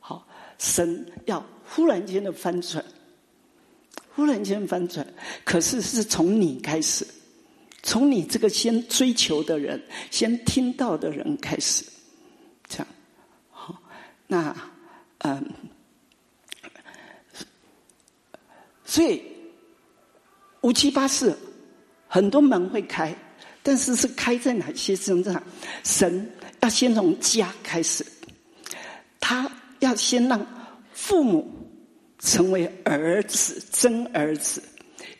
好，神要忽然间的翻转，忽然间翻转，可是是从你开始，从你这个先追求的人，先听到的人开始，这样。好，那嗯，所以。五七八四，很多门会开，但是是开在哪些身上？神要先从家开始，他要先让父母成为儿子真儿子，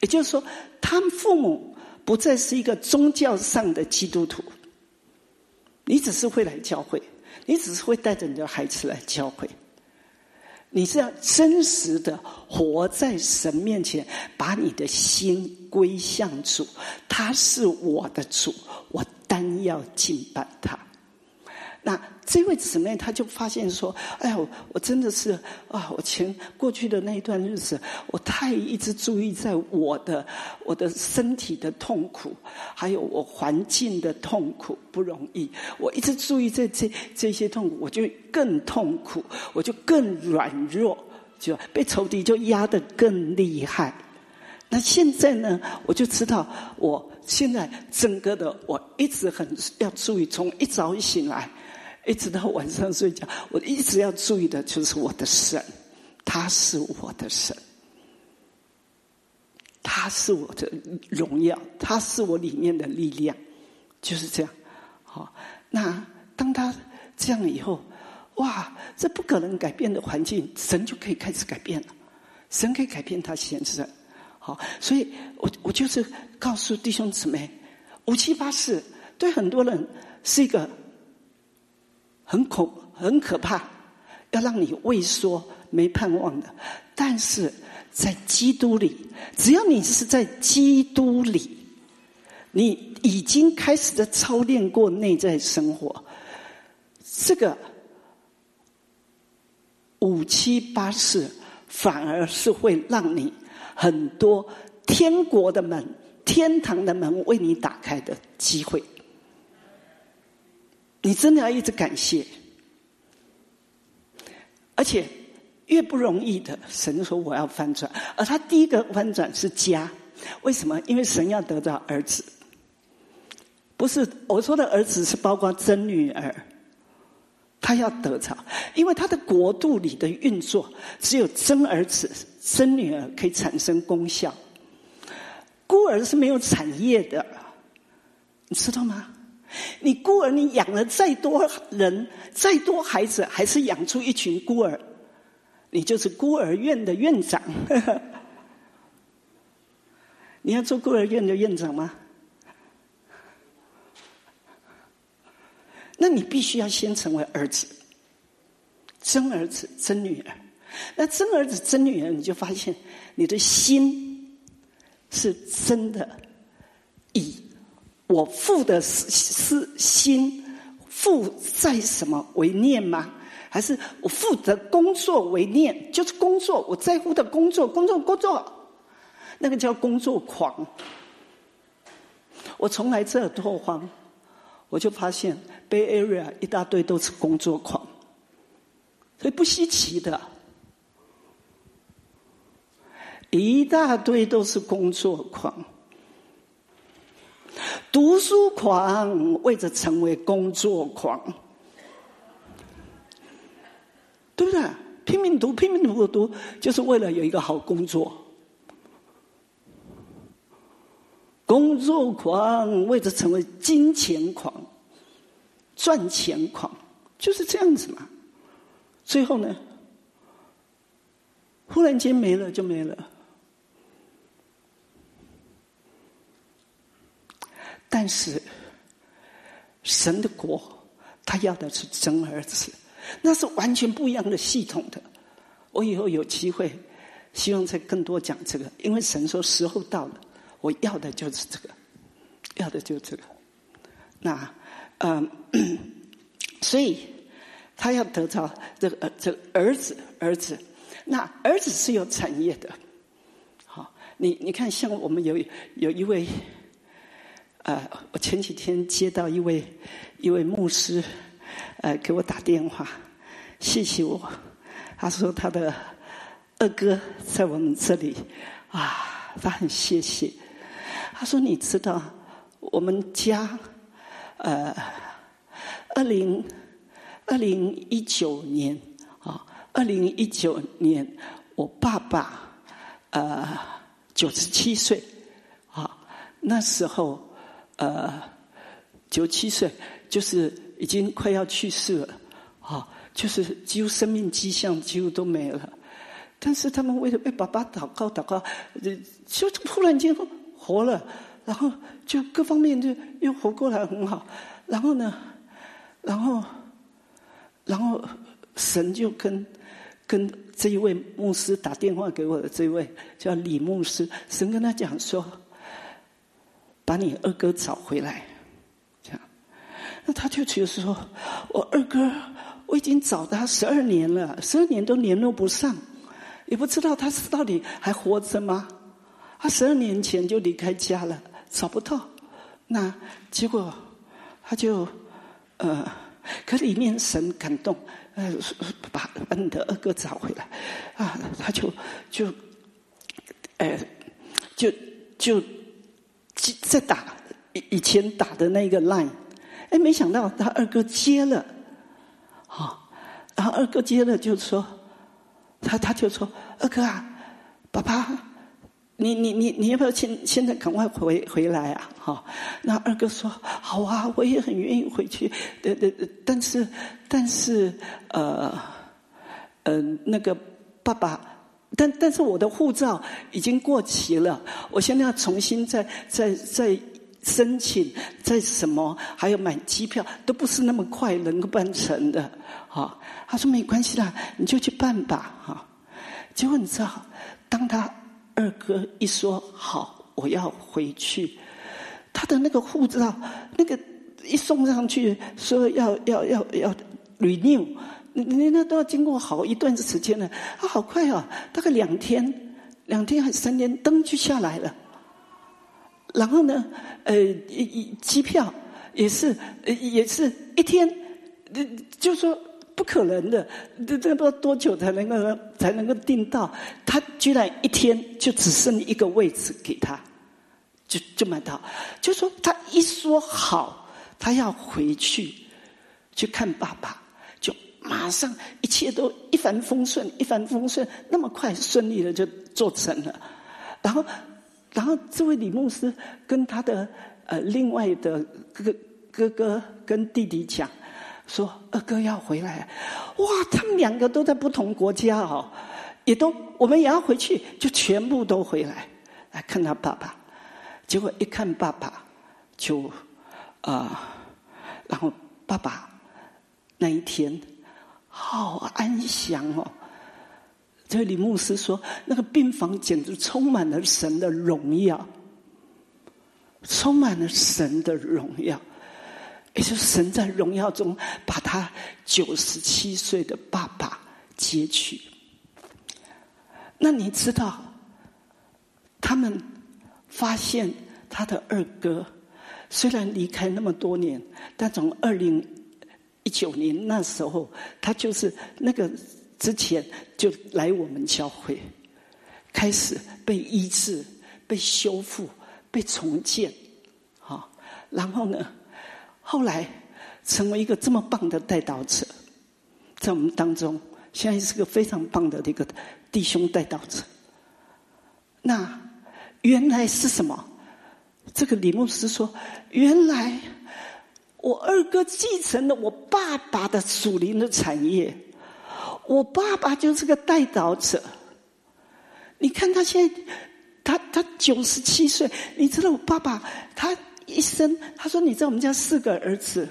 也就是说，他们父母不再是一个宗教上的基督徒，你只是会来教会，你只是会带着你的孩子来教会。你是要真实的活在神面前，把你的心归向主，他是我的主，我单要敬拜他。那这位姊妹，她就发现说：“哎呀，我真的是啊，我前过去的那一段日子，我太一直注意在我的我的身体的痛苦，还有我环境的痛苦不容易。我一直注意在这这些痛苦，我就更痛苦，我就更软弱，就被仇敌就压得更厉害。那现在呢，我就知道，我现在整个的我一直很要注意，从一早一醒来。”一直到晚上睡觉，我一直要注意的就是我的神，他是我的神，他是我的荣耀，他是我里面的力量，就是这样。好，那当他这样以后，哇，这不可能改变的环境，神就可以开始改变了，神可以改变他现实。好，所以我我就是告诉弟兄姊妹，五七八四对很多人是一个。很恐很可怕，要让你畏缩没盼望的。但是在基督里，只要你是在基督里，你已经开始在操练过内在生活，这个五七八四反而是会让你很多天国的门、天堂的门为你打开的机会。你真的要一直感谢，而且越不容易的，神说我要翻转，而他第一个翻转是家，为什么？因为神要得到儿子，不是我说的儿子是包括真女儿，他要得着，因为他的国度里的运作只有真儿子、真女儿可以产生功效，孤儿是没有产业的，你知道吗？你孤儿，你养了再多人、再多孩子，还是养出一群孤儿。你就是孤儿院的院长。你要做孤儿院的院长吗？那你必须要先成为儿子，真儿子、真女儿。那真儿子、真女儿，你就发现你的心是真的以。我负的是是心，负在什么为念吗？还是我负责工作为念？就是工作，我在乎的工作，工作，工作，那个叫工作狂。我从来这拓荒，我就发现 Bay Area 一大堆都是工作狂，所以不稀奇的，一大堆都是工作狂。读书狂为着成为工作狂，对不对？拼命读，拼命读读，就是为了有一个好工作。工作狂为着成为金钱狂，赚钱狂，就是这样子嘛。最后呢，忽然间没了就没了。但是神的国，他要的是真儿子，那是完全不一样的系统的。我以后有机会，希望再更多讲这个，因为神说时候到了，我要的就是这个，要的就是这个。那，嗯，所以他要得到这个这个儿子儿子，那儿子是有产业的。好，你你看，像我们有有一位，呃，我前几天接到一位一位牧师，呃，给我打电话，谢谢我。他说他的二哥在我们这里，啊，他很谢谢。他说你知道我们家，呃，二零二零一九年啊，二零一九年我爸爸呃九十七岁啊，那时候呃九七岁就是已经快要去世了啊。就是几乎生命迹象几乎都没了，但是他们为了为爸爸祷告祷告，就突然间活了，然后就各方面就又活过来很好，然后呢，然后，然后神就跟跟这一位牧师打电话给我的这位叫李牧师，神跟他讲说，把你二哥找回来，这样，那他就觉得说我二哥。我已经找他十二年了，十二年都联络不上，也不知道他是到底还活着吗？他十二年前就离开家了，找不到。那结果他就呃，可里面神感动，呃，把把你的二哥找回来啊，他就就呃就就在打以以前打的那个 line，哎，没想到他二哥接了。好，然后二哥接了就说，他他就说二哥啊，爸爸，你你你你要不要现现在赶快回回来啊？哈，那二哥说好啊，我也很愿意回去。对对，但是但是呃呃那个爸爸，但但是我的护照已经过期了，我现在要重新再再再。申请在什么，还有买机票，都不是那么快能够办成的。哈，他说没关系啦，你就去办吧。哈，结果你知道，当他二哥一说好，我要回去，他的那个护照，那个一送上去，说要要要要 renew，那那都要经过好一段时间了。啊，好快啊，大概两天，两天还是三天，灯就下来了。然后呢，呃，一一机票也是，也是一天，就说不可能的，这这不知道多久才能够才能够订到。他居然一天就只剩一个位置给他，就就买到。就说他一说好，他要回去去看爸爸，马上一切都一帆风顺，一帆风顺，那么快顺利的就做成了，然后。然后这位李牧师跟他的呃另外的哥哥哥跟弟弟讲，说二哥要回来，哇！他们两个都在不同国家哦，也都我们也要回去，就全部都回来来看他爸爸。结果一看爸爸，就啊，然后爸爸那一天好安详哦。这李牧师说：“那个病房简直充满了神的荣耀，充满了神的荣耀。也就是神在荣耀中把他九十七岁的爸爸接去。那你知道，他们发现他的二哥虽然离开那么多年，但从二零一九年那时候，他就是那个。”之前就来我们教会，开始被医治、被修复、被重建，好，然后呢，后来成为一个这么棒的带导者，在我们当中，现在是个非常棒的一个弟兄带导者。那原来是什么？这个李牧师说：“原来我二哥继承了我爸爸的属灵的产业，我爸爸就是个带导者。你看他现在，他他九十七岁，你知道我爸爸他一生，他说你知道我们家四个儿子，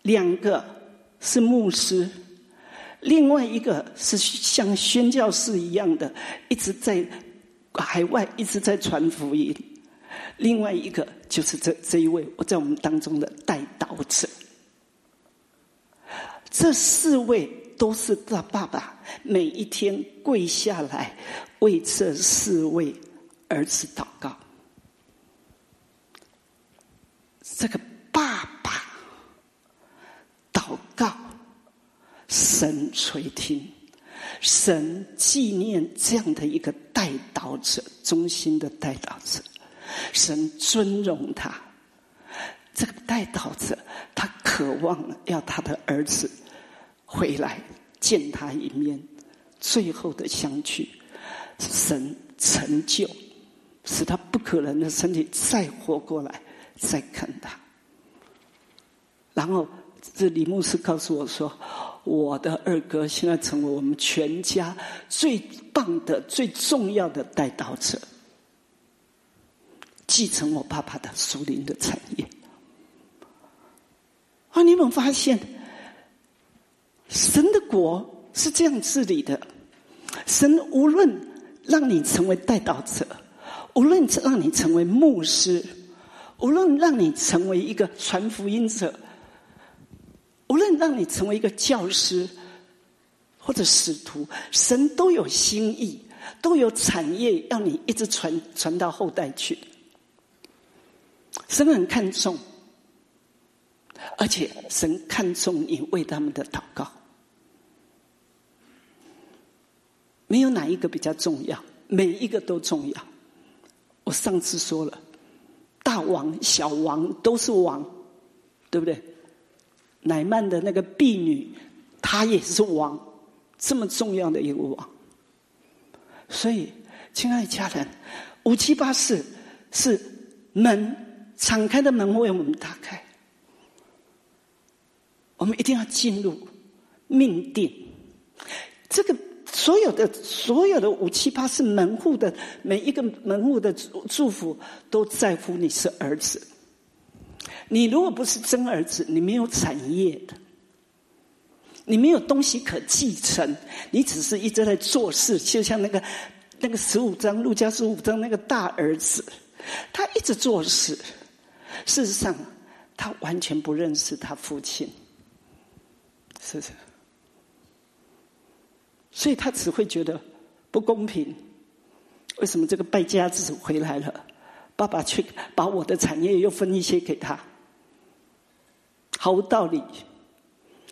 两个是牧师。另外一个是像宣教士一样的，一直在海外一直在传福音；另外一个就是这这一位我在我们当中的代导者。这四位都是他爸爸每一天跪下来为这四位儿子祷告。这个爸爸祷告。神垂听，神纪念这样的一个带导者，忠心的带导者，神尊荣他。这个带导者，他渴望要他的儿子回来见他一面，最后的相聚，神成就，使他不可能的身体再活过来，再看他。然后，这李牧师告诉我说。我的二哥现在成为我们全家最棒的、最重要的带导者，继承我爸爸的属灵的产业。啊，你有没有发现，神的国是这样治理的？神无论让你成为带导者，无论让你成为牧师，无论让你成为一个传福音者。无论让你成为一个教师或者使徒，神都有心意，都有产业要你一直传传到后代去。神很看重，而且神看重你为他们的祷告。没有哪一个比较重要，每一个都重要。我上次说了，大王小王都是王，对不对？乃曼的那个婢女，她也是王，这么重要的一个王。所以，亲爱的家人，五七八四是门敞开的门为我们打开，我们一定要进入命定。这个所有的所有的五七八是门户的每一个门户的祝福，都在乎你是儿子。你如果不是真儿子，你没有产业的，你没有东西可继承，你只是一直在做事，就像那个那个十五章陆家十五章那个大儿子，他一直做事，事实上他完全不认识他父亲，是不是？所以他只会觉得不公平。为什么这个败家子回来了，爸爸却把我的产业又分一些给他？毫无道理。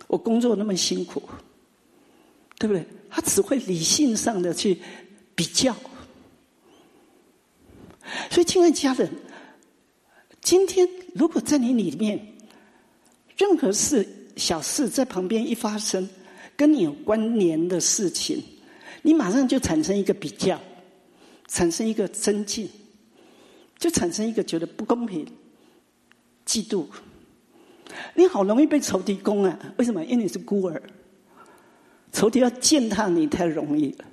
我工作那么辛苦，对不对？他只会理性上的去比较。所以，亲爱家人，今天如果在你里面，任何事、小事在旁边一发生，跟你有关联的事情，你马上就产生一个比较，产生一个增进，就产生一个觉得不公平、嫉妒。你好容易被仇敌攻啊？为什么？因为你是孤儿，仇敌要践踏你太容易了。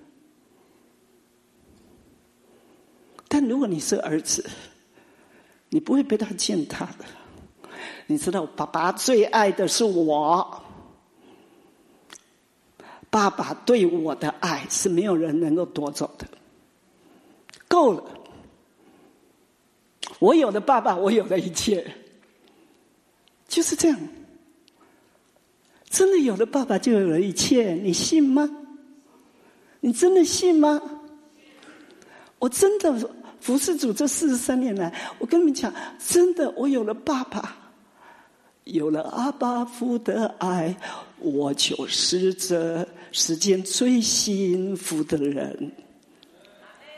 但如果你是儿子，你不会被他践踏的。你知道，爸爸最爱的是我，爸爸对我的爱是没有人能够夺走的。够了，我有的爸爸，我有的一切。就是这样，真的有了爸爸就有了一切，你信吗？你真的信吗？我真的服侍主这四十三年来，我跟你们讲，真的，我有了爸爸，有了阿巴父的爱，我就是这世间最幸福的人。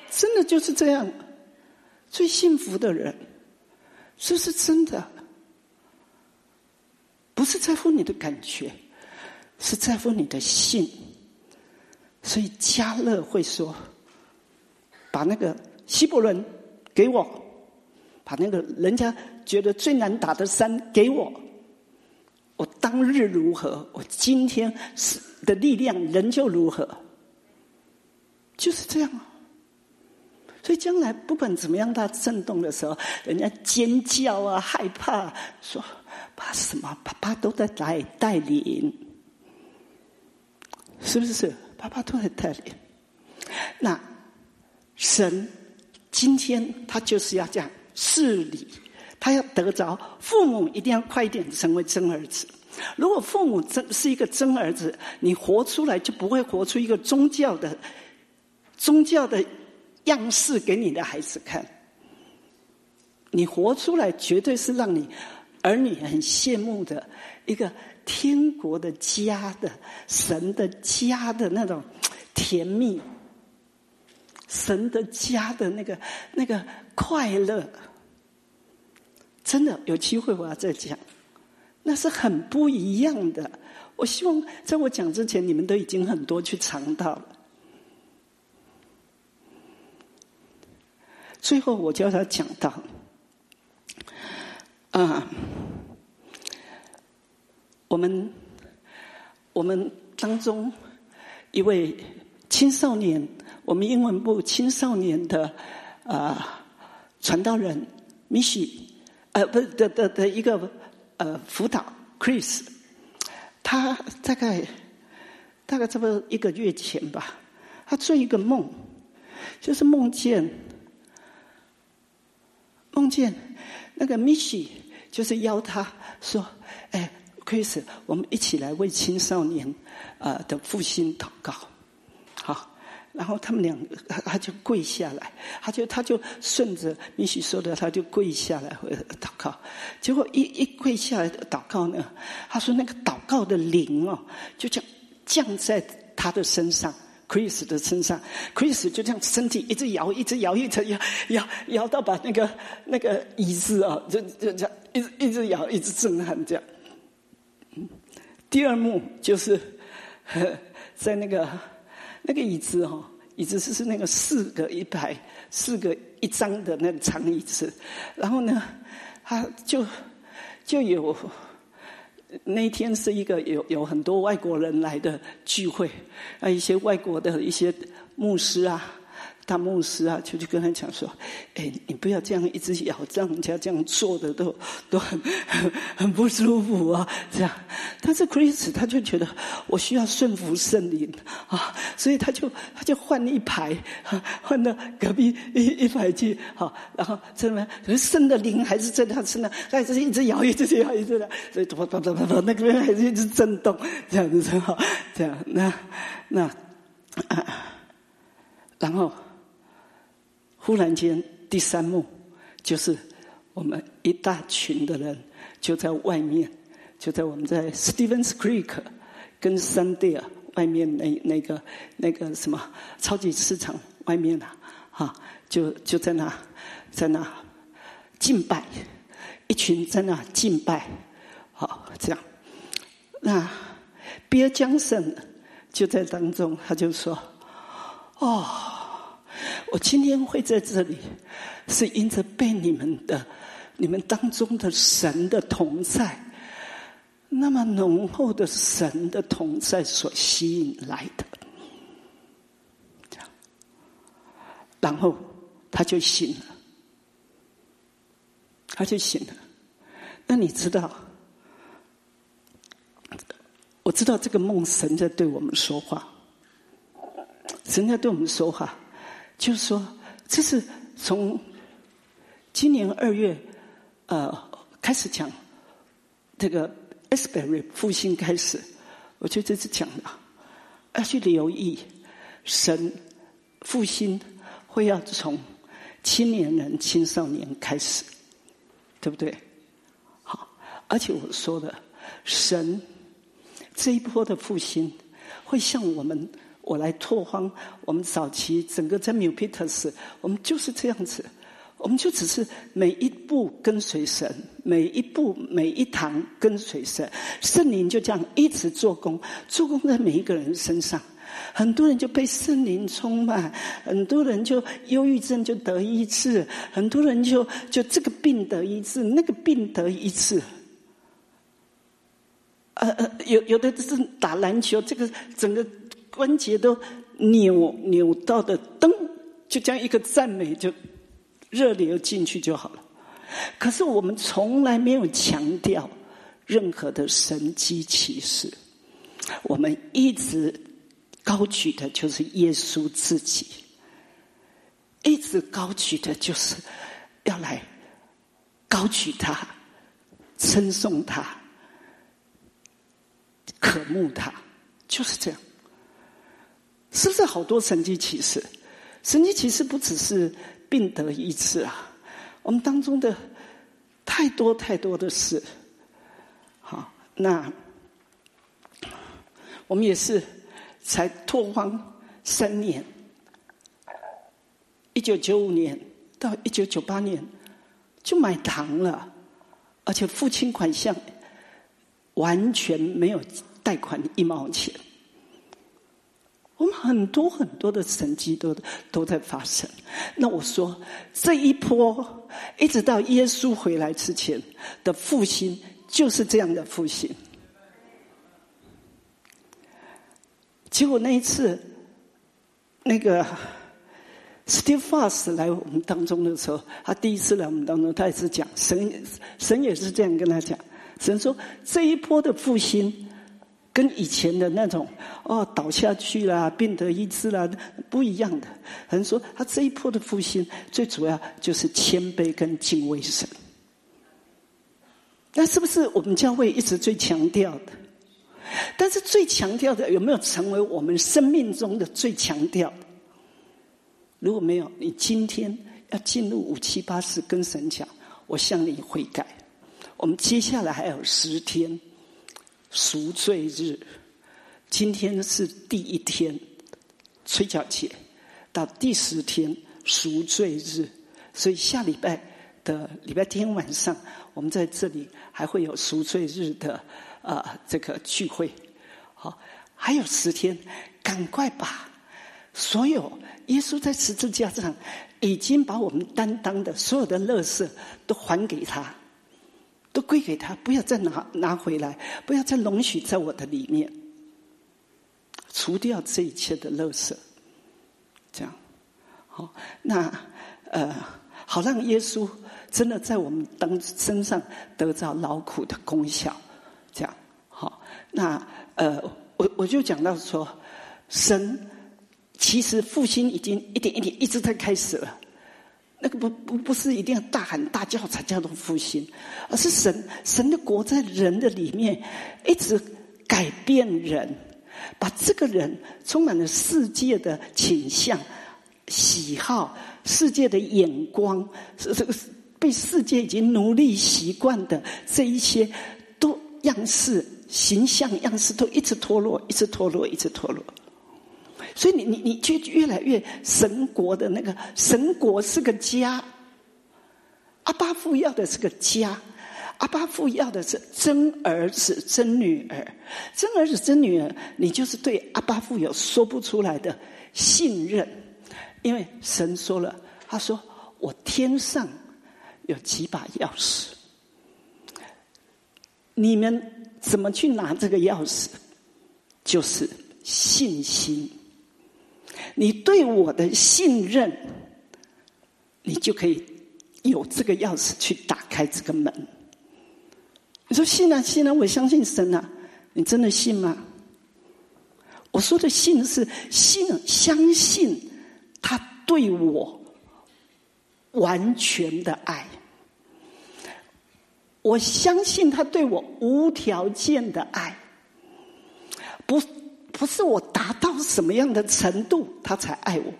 真的就是这样，最幸福的人，这是真的。不是在乎你的感觉，是在乎你的信。所以加勒会说：“把那个希伯伦给我，把那个人家觉得最难打的山给我，我当日如何，我今天是的力量仍旧如何，就是这样啊。所以将来不管怎么样，它震动的时候，人家尖叫啊，害怕，说怕什么？爸爸都在带带领，是不是？爸爸都在带领。那神今天他就是要这样事理。他要得着父母，一定要快一点成为真儿子。如果父母真是一个真儿子，你活出来就不会活出一个宗教的宗教的样式给你的孩子看。你活出来绝对是让你儿女很羡慕的一个天国的家的神的家的那种甜蜜，神的家的那个那个快乐。真的有机会，我要再讲，那是很不一样的。我希望在我讲之前，你们都已经很多去尝到了。最后，我叫他讲到，啊，我们我们当中一位青少年，我们英文部青少年的啊传道人 Mishy，。呃，不是的的的一个呃辅导，Chris，他大概大概差不多一个月前吧，他做一个梦，就是梦见梦见那个 Mishy 就是邀他说：“哎，Chris，我们一起来为青少年啊的复兴祷告。”好。然后他们两个，他就跪下来，他就他就顺着米许说的，他就跪下来祷告。结果一一跪下来祷告呢，他说那个祷告的灵哦，就这样降在他的身上，Chris 的身上，Chris 就这样身体一直摇，一直摇，一直摇，摇摇到把那个那个椅子啊，就就这样一直一直摇，一直震撼这样。第二幕就是在那个。那个椅子哦，椅子是是那个四个一排、四个一张的那个长椅子，然后呢，他就就有那天是一个有有很多外国人来的聚会，啊，一些外国的一些牧师啊。大牧师啊，就去跟他讲说：“哎，你不要这样一直咬，让人家这样做的都都很很 很不舒服啊。”这样，但是 Chris 他就觉得我需要顺服圣灵啊，所以他就他就换一排，换到隔壁一一排去，好，然后这边圣的灵还是在他身上，还是一直摇，一直摇，一直摇，所以咚咚咚咚咚，那边还是一直震动，这样子哈，这样那那啊，然后。忽然间，第三幕就是我们一大群的人就在外面，就在我们在 Stevens Creek 跟 Sunday 外面那那个那个什么超级市场外面啊，哈，就就在那在那敬拜，一群在那敬拜，好这样。那 Bill Johnson 就在当中，他就说：“哦。”我今天会在这里，是因着被你们的、你们当中的神的同在，那么浓厚的神的同在所吸引来的。然后他就醒了，他就醒了。那你知道？我知道这个梦，神在对我们说话，神在对我们说话。就是说，这是从今年二月呃开始讲这个 Asbury 复兴开始，我就这次讲了，要去留意神复兴会要从青年人、青少年开始，对不对？好，而且我说的神这一波的复兴会向我们。我来拓荒，我们早期整个在 New Peters，我们就是这样子，我们就只是每一步跟随神，每一步每一堂跟随神，圣灵就这样一直做工，做工在每一个人身上，很多人就被圣灵充满，很多人就忧郁症就得医治，很多人就就这个病得医治，那个病得医治，呃呃，有有的是打篮球，这个整个关节都扭扭到的，噔，就这样一个赞美就热流进去就好了。可是我们从来没有强调任何的神机骑士，我们一直高举的就是耶稣自己，一直高举的就是要来高举他，称颂他，渴慕他，就是这样。是不是好多神迹启示？神迹启示不只是病得医治啊。我们当中的太多太多的事，好，那我们也是才拓荒三年，一九九五年到一九九八年就买糖了，而且付清款项，完全没有贷款一毛钱。我们很多很多的神迹都都在发生。那我说，这一波一直到耶稣回来之前的复兴，就是这样的复兴。结果那一次，那个 Steve Foss 来我们当中的时候，他第一次来我们当中，他也是讲神，神也是这样跟他讲，神说这一波的复兴。跟以前的那种哦倒下去啦、病得医治啦不一样的。有人说他这一波的复兴，最主要就是谦卑跟敬畏神。那是不是我们教会一直最强调的？但是最强调的有没有成为我们生命中的最强调？如果没有，你今天要进入五七八四跟神讲，我向你悔改。我们接下来还有十天。赎罪日，今天是第一天，催缴节，到第十天赎罪日，所以下礼拜的礼拜天晚上，我们在这里还会有赎罪日的啊这个聚会。好，还有十天，赶快把所有耶稣在十字架上已经把我们担当的所有的乐事都还给他。都归给他，不要再拿拿回来，不要再容许在我的里面，除掉这一切的垃圾，这样，好，那呃，好让耶稣真的在我们当身上得到劳苦的功效，这样，好，那呃，我我就讲到说，神其实复兴已经一点一点一直在开始了。那个不不不是一定要大喊大叫才叫做复兴，而是神神的国在人的里面一直改变人，把这个人充满了世界的倾向、喜好、世界的眼光，是这个被世界已经奴隶习惯的这一些都样式、形象样式都一直脱落，一直脱落，一直脱落。所以你你你就越来越神国的那个神国是个家，阿巴父要的是个家，阿巴父要的是真儿子真女儿，真儿子真女儿，你就是对阿巴父有说不出来的信任，因为神说了，他说我天上有几把钥匙，你们怎么去拿这个钥匙？就是信心。你对我的信任，你就可以有这个钥匙去打开这个门。你说信啊信啊，我相信神啊，你真的信吗？我说的信是信，相信他对我完全的爱，我相信他对我无条件的爱，不是我达到什么样的程度，他才爱我；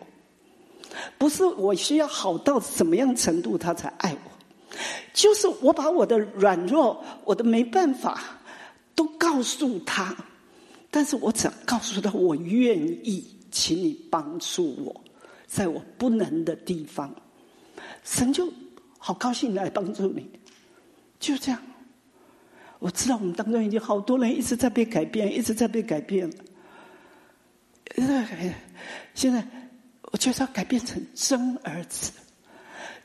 不是我需要好到什么样程度，他才爱我。就是我把我的软弱、我的没办法都告诉他，但是我只告诉他，我愿意，请你帮助我，在我不能的地方，神就好高兴来帮助你。就这样，我知道我们当中已经好多人一直在被改变，一直在被改变。现在我觉得要改变成真儿子，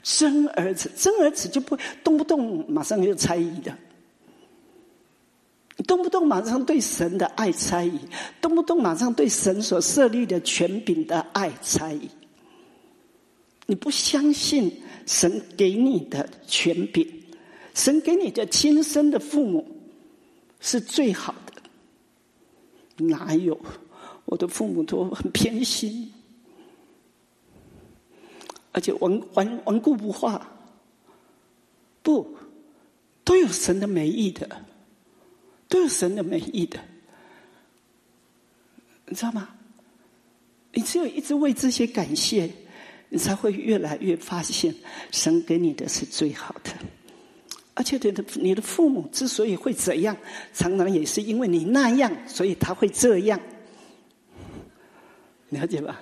真儿子，真儿子就不动不动马上就猜疑的。动不动马上对神的爱猜疑，动不动马上对神所设立的权柄的爱猜疑。你不相信神给你的权柄，神给你的亲生的父母是最好的，哪有？我的父母都很偏心，而且顽顽顽固不化，不都有神的美意的。都有神的美意的，你知道吗？你只有一直为这些感谢，你才会越来越发现神给你的是最好的。而且，你的你的父母之所以会怎样，常常也是因为你那样，所以他会这样，了解吧？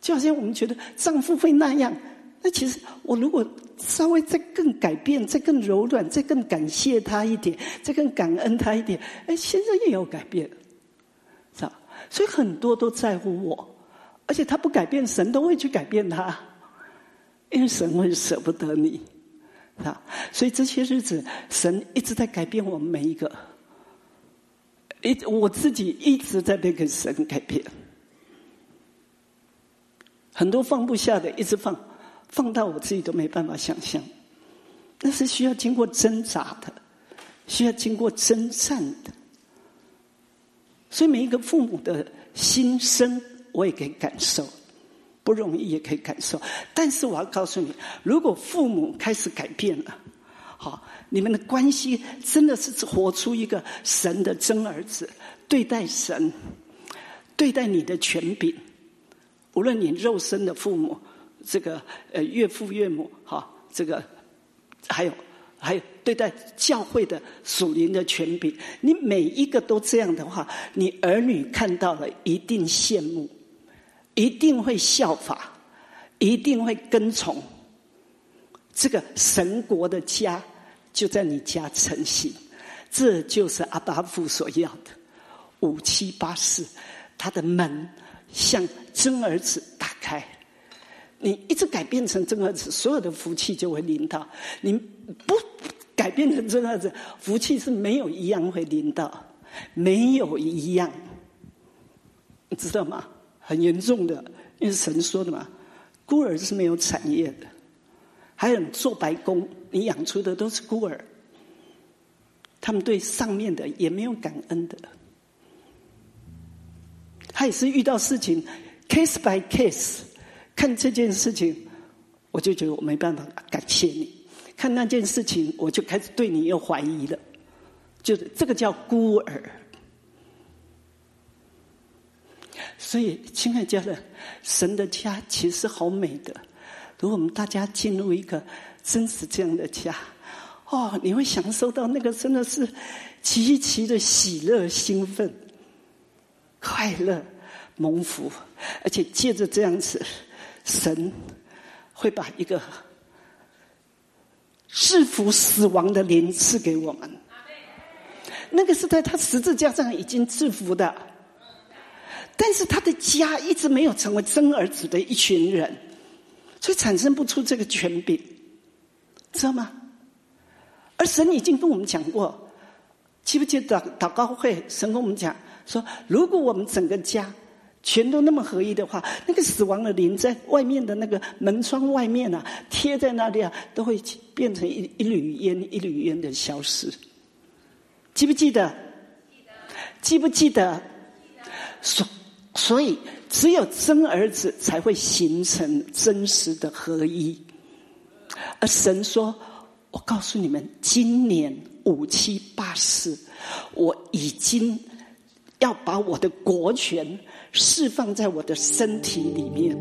就好像我们觉得丈夫会那样。那其实，我如果稍微再更改变、再更柔软、再更感谢他一点、再更感恩他一点，哎，先生也有改变，是吧？所以很多都在乎我，而且他不改变，神都会去改变他，因为神会舍不得你，是吧？所以这些日子，神一直在改变我们每一个，一我自己一直在被跟神改变，很多放不下的，一直放。放到我自己都没办法想象，那是需要经过挣扎的，需要经过征战的。所以每一个父母的心声，我也可以感受，不容易也可以感受。但是我要告诉你，如果父母开始改变了，好，你们的关系真的是活出一个神的真儿子，对待神，对待你的权柄，无论你肉身的父母。这个呃岳父岳母哈，这个还有还有对待教会的属灵的权柄，你每一个都这样的话，你儿女看到了一定羡慕，一定会效法，一定会跟从。这个神国的家就在你家成型，这就是阿巴父所要的五七八四，他的门向真儿子打开。你一直改变成真儿子，所有的福气就会临到；你不改变成真儿子，福气是没有一样会临到，没有一样，你知道吗？很严重的，因为神说的嘛，孤儿是没有产业的。还有做白工，你养出的都是孤儿，他们对上面的也没有感恩的。他也是遇到事情，case by case。看这件事情，我就觉得我没办法感谢你；看那件事情，我就开始对你有怀疑了。就是这个叫孤儿。所以，亲爱的家人，神的家其实好美的。如果我们大家进入一个真实这样的家，哦，你会享受到那个真的是极其的喜乐、兴奋、快乐、蒙福，而且借着这样子。神会把一个制服死亡的灵赐给我们，那个是在他十字架上已经制服的，但是他的家一直没有成为真儿子的一群人，所以产生不出这个权柄，知道吗？而神已经跟我们讲过，记不记得祷告会？神跟我们讲说，如果我们整个家。全都那么合一的话，那个死亡的灵在外面的那个门窗外面啊，贴在那里啊，都会变成一一缕烟，一缕烟的消失。记不记得？记不记得？所所以，只有真儿子才会形成真实的合一。而神说：“我告诉你们，今年五七八四，我已经要把我的国权。”释放在我的身体里面，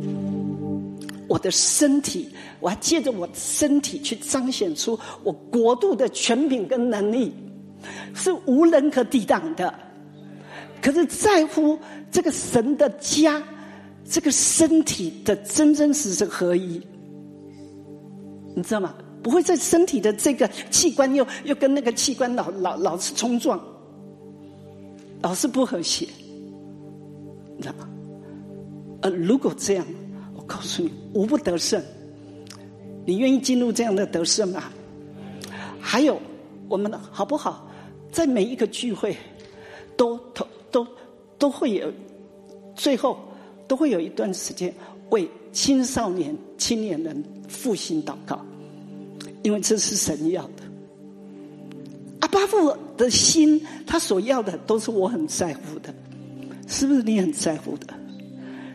我的身体，我要借着我身体去彰显出我国度的权柄跟能力，是无人可抵挡的。可是，在乎这个神的家，这个身体的真真实实合一，你知道吗？不会在身体的这个器官又又跟那个器官老老老是冲撞，老是不和谐。你知道吗？呃，如果这样，我告诉你，无不得胜。你愿意进入这样的得胜吗？还有，我们好不好？在每一个聚会，都都都都会有，最后都会有一段时间为青少年、青年人复兴祷告，因为这是神要的。阿巴父的心，他所要的都是我很在乎的，是不是你很在乎的？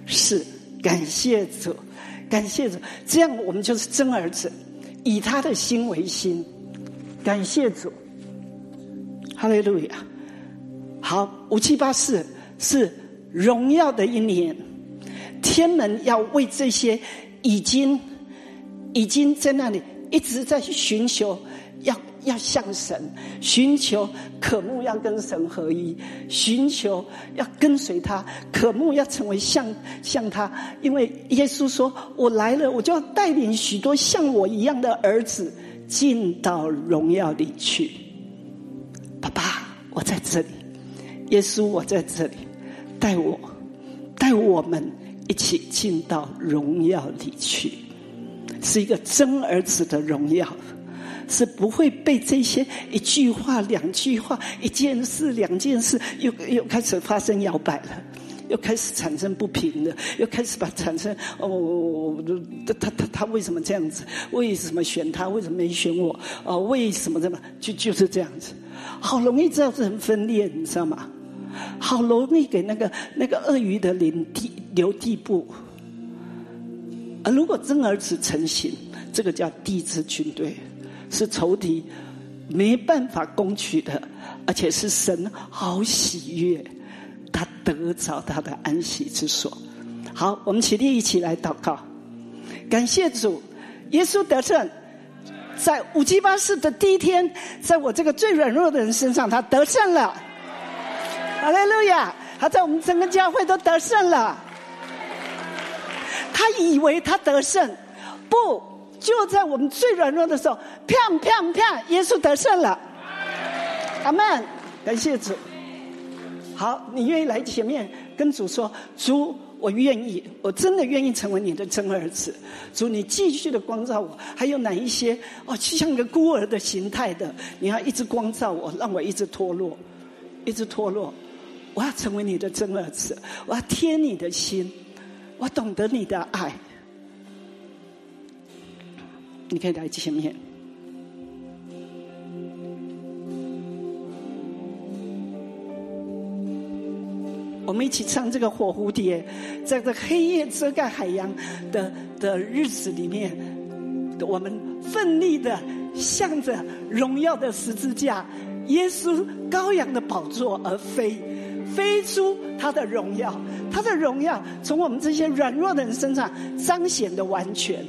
是，感谢主，感谢主，这样我们就是真儿子，以他的心为心，感谢主。哈利路亚！好，五七八四是荣耀的一年，天门要为这些已经已经在那里一直在寻求，要要向神寻求，渴慕要跟神合一，寻求要跟随他，渴慕要成为像像他，因为耶稣说：“我来了，我就要带领许多像我一样的儿子进到荣耀里去。”爸爸，我在这里，耶稣，我在这里，带我，带我们一起进到荣耀里去，是一个真儿子的荣耀，是不会被这些一句话、两句话、一件事、两件事，又又开始发生摇摆了，又开始产生不平了，又开始把产生哦，他他他他为什么这样子？为什么选他？为什么没选我？哦，为什么这么？就就是这样子。好容易造成分裂，你知道吗？好容易给那个那个鳄鱼的领地留地步。而如果真儿子成型，这个叫地之军队，是仇敌没办法攻取的，而且是神好喜悦，他得着他的安息之所。好，我们起立一起来祷告，感谢主，耶稣得胜。在五七八四的第一天，在我这个最软弱的人身上，他得胜了。哈利路亚！他在我们整个教会都得胜了。他以为他得胜，不就在我们最软弱的时候，啪啪啪，耶稣得胜了。阿门！感谢主。好，你愿意来前面跟主说，主。我愿意，我真的愿意成为你的真儿子。主，你继续的光照我。还有哪一些哦，就像一个孤儿的形态的，你要一直光照我，让我一直脱落，一直脱落。我要成为你的真儿子，我要贴你的心，我懂得你的爱。你可以来前面。我们一起唱这个火蝴蝶，在这黑夜遮盖海洋的的日子里面，我们奋力的向着荣耀的十字架、耶稣羔羊的宝座而飞，飞出他的荣耀，他的荣耀从我们这些软弱的人身上彰显的完全。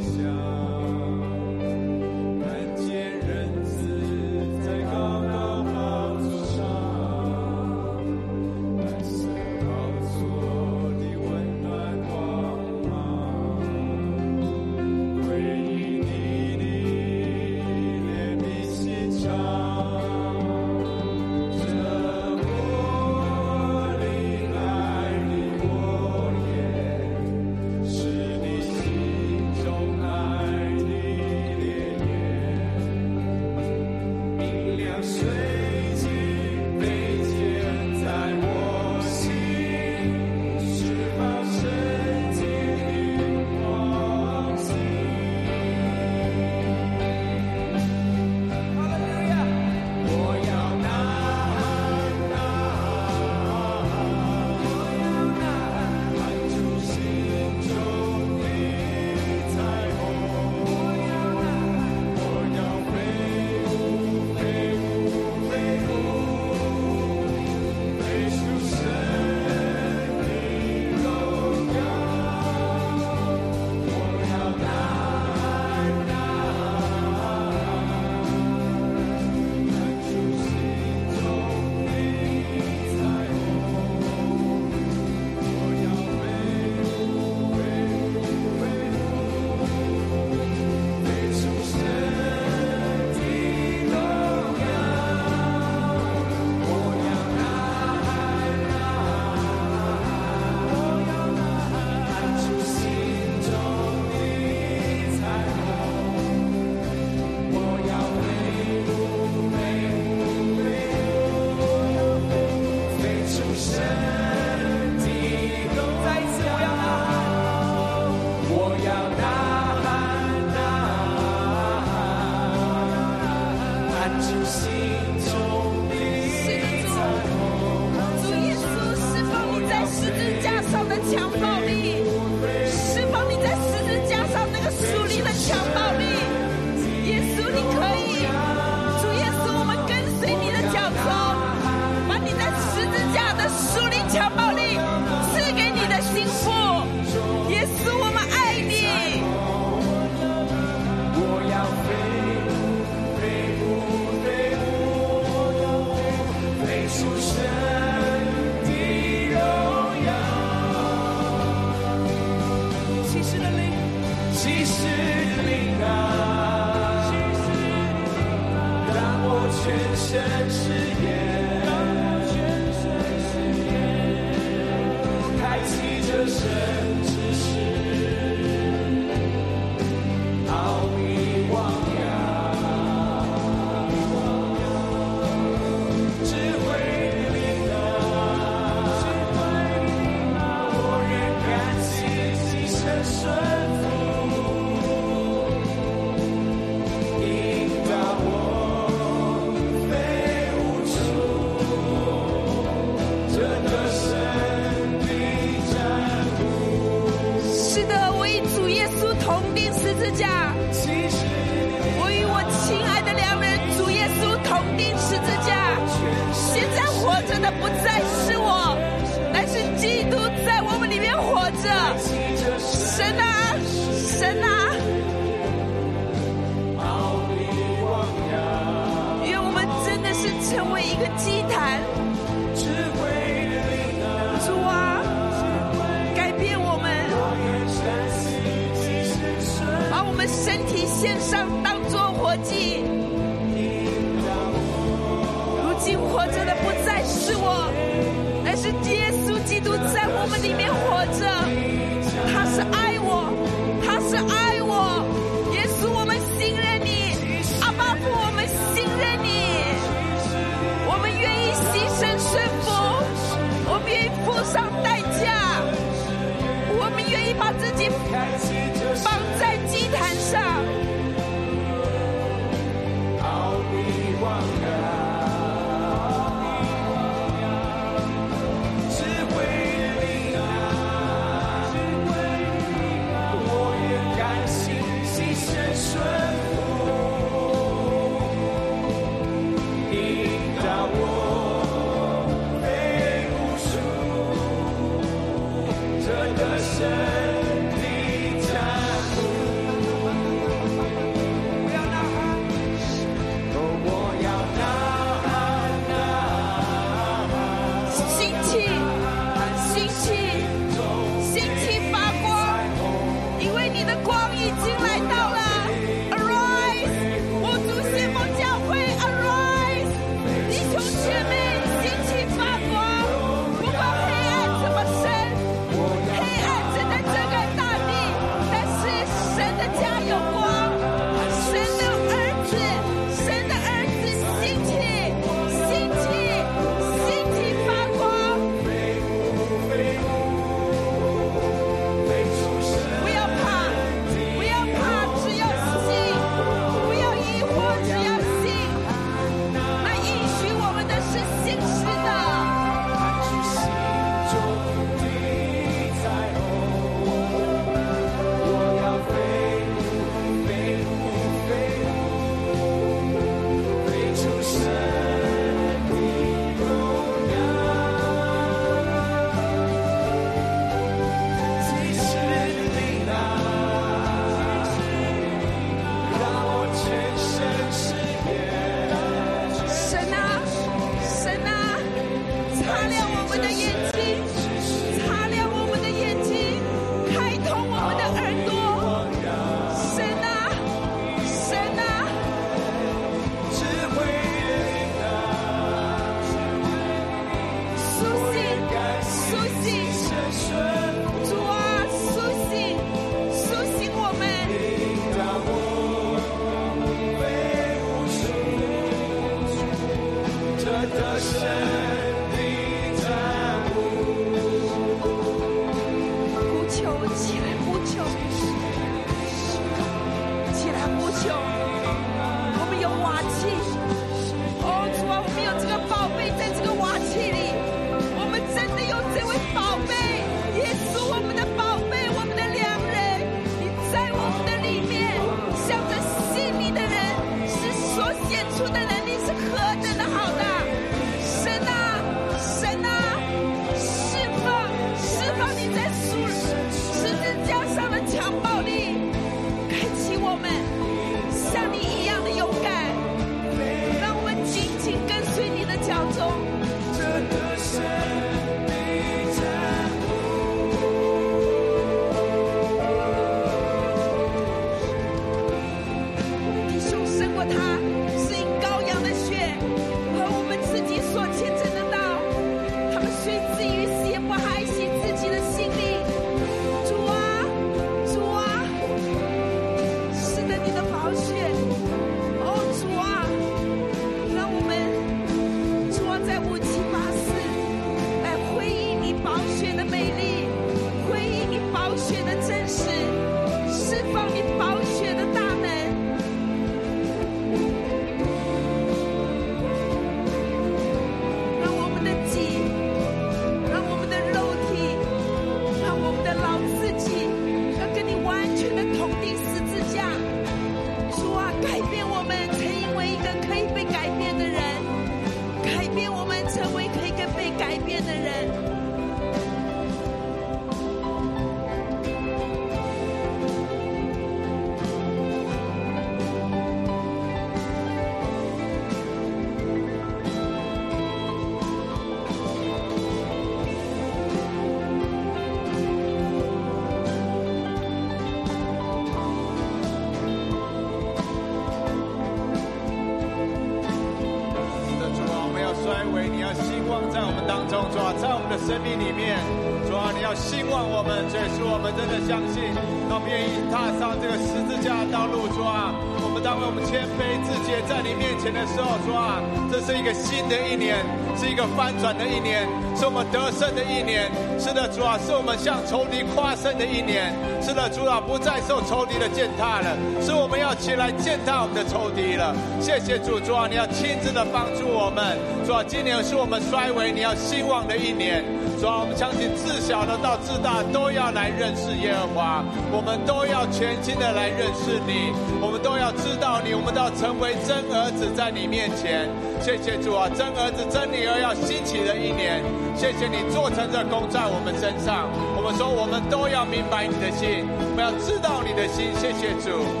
们，这是我们真的相信，我们愿意踏上这个十字架道路，主啊，我们当我们谦卑自洁在你面前的时候，主啊，这是一个新的一年，是一个翻转的一年，是我们得胜的一年。是的，主啊，是我们向仇敌夸胜的一年。是的，主啊，不再受仇敌的践踏了，是我们要起来践踏我们的仇敌了。谢谢主，主啊，你要亲自的帮助我们。主啊，今年是我们衰微，你要兴旺的一年。主啊，我们相信自小的到自大都要来认识耶和华，我们都要全心的来认识你，我们都要知道你，我们都要成为真儿子在你面前。谢谢主啊，真儿子、真女儿要兴起的一年。谢谢你做成这功在我们身上。我们说，我们都要明白你的心，我们要知道你的心。谢谢主。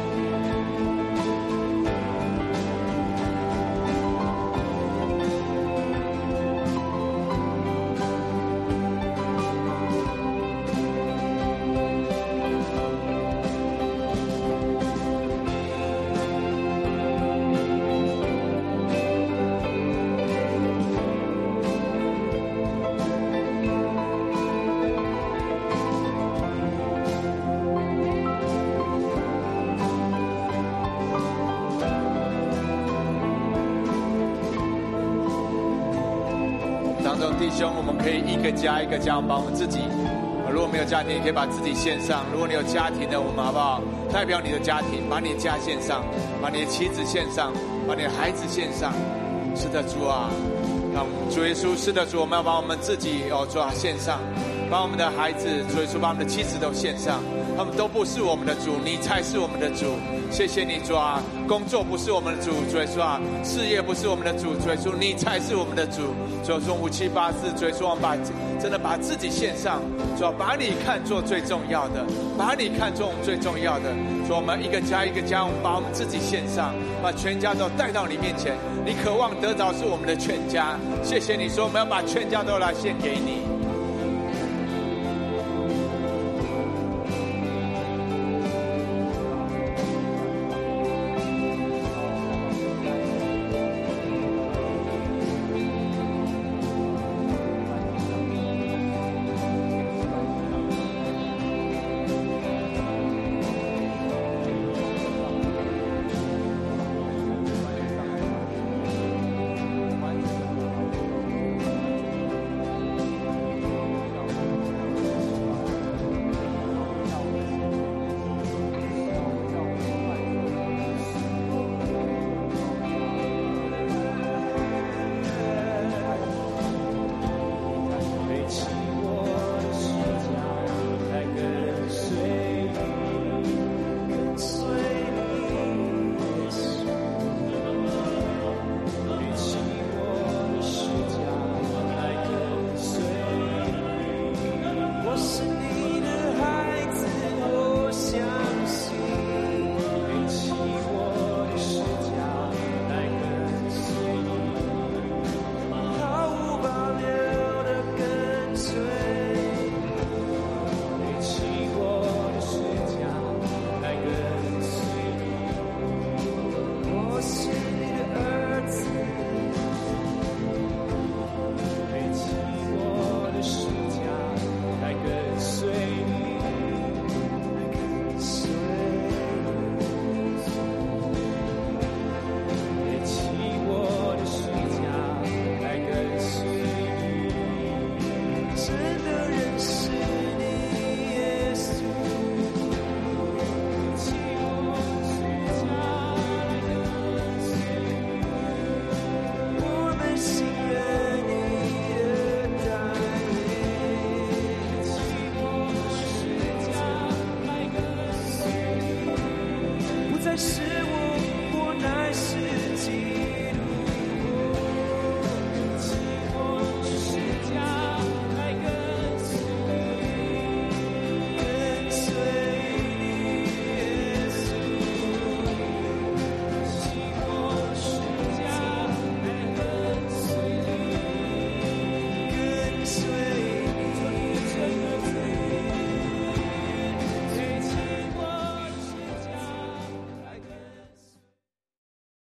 把我们自己，如果没有家庭，也可以把自己献上；如果你有家庭的，我们好不好？代表你的家庭，把你的家献上，把你的妻子献上，把你的孩子献上。是的，主啊，让主耶稣，是的主，我们要把我们自己哦，主啊献上，把我们的孩子，主耶稣，把我们的妻子都献上，他们都不是我们的主，你才是我们的主。谢谢你，主啊！工作不是我们的主，主耶稣啊！事业不是我们的主，主耶稣，你才是我们的主。主说五七八四，主耶稣，我们把真的把自己献上，主啊，把你看作最重要的，把你看作我们最重要的。主，我们一个家一个家，我们把我们自己献上，把全家都带到你面前。你渴望得着是我们的全家。谢谢你说我们要把全家都来献给你。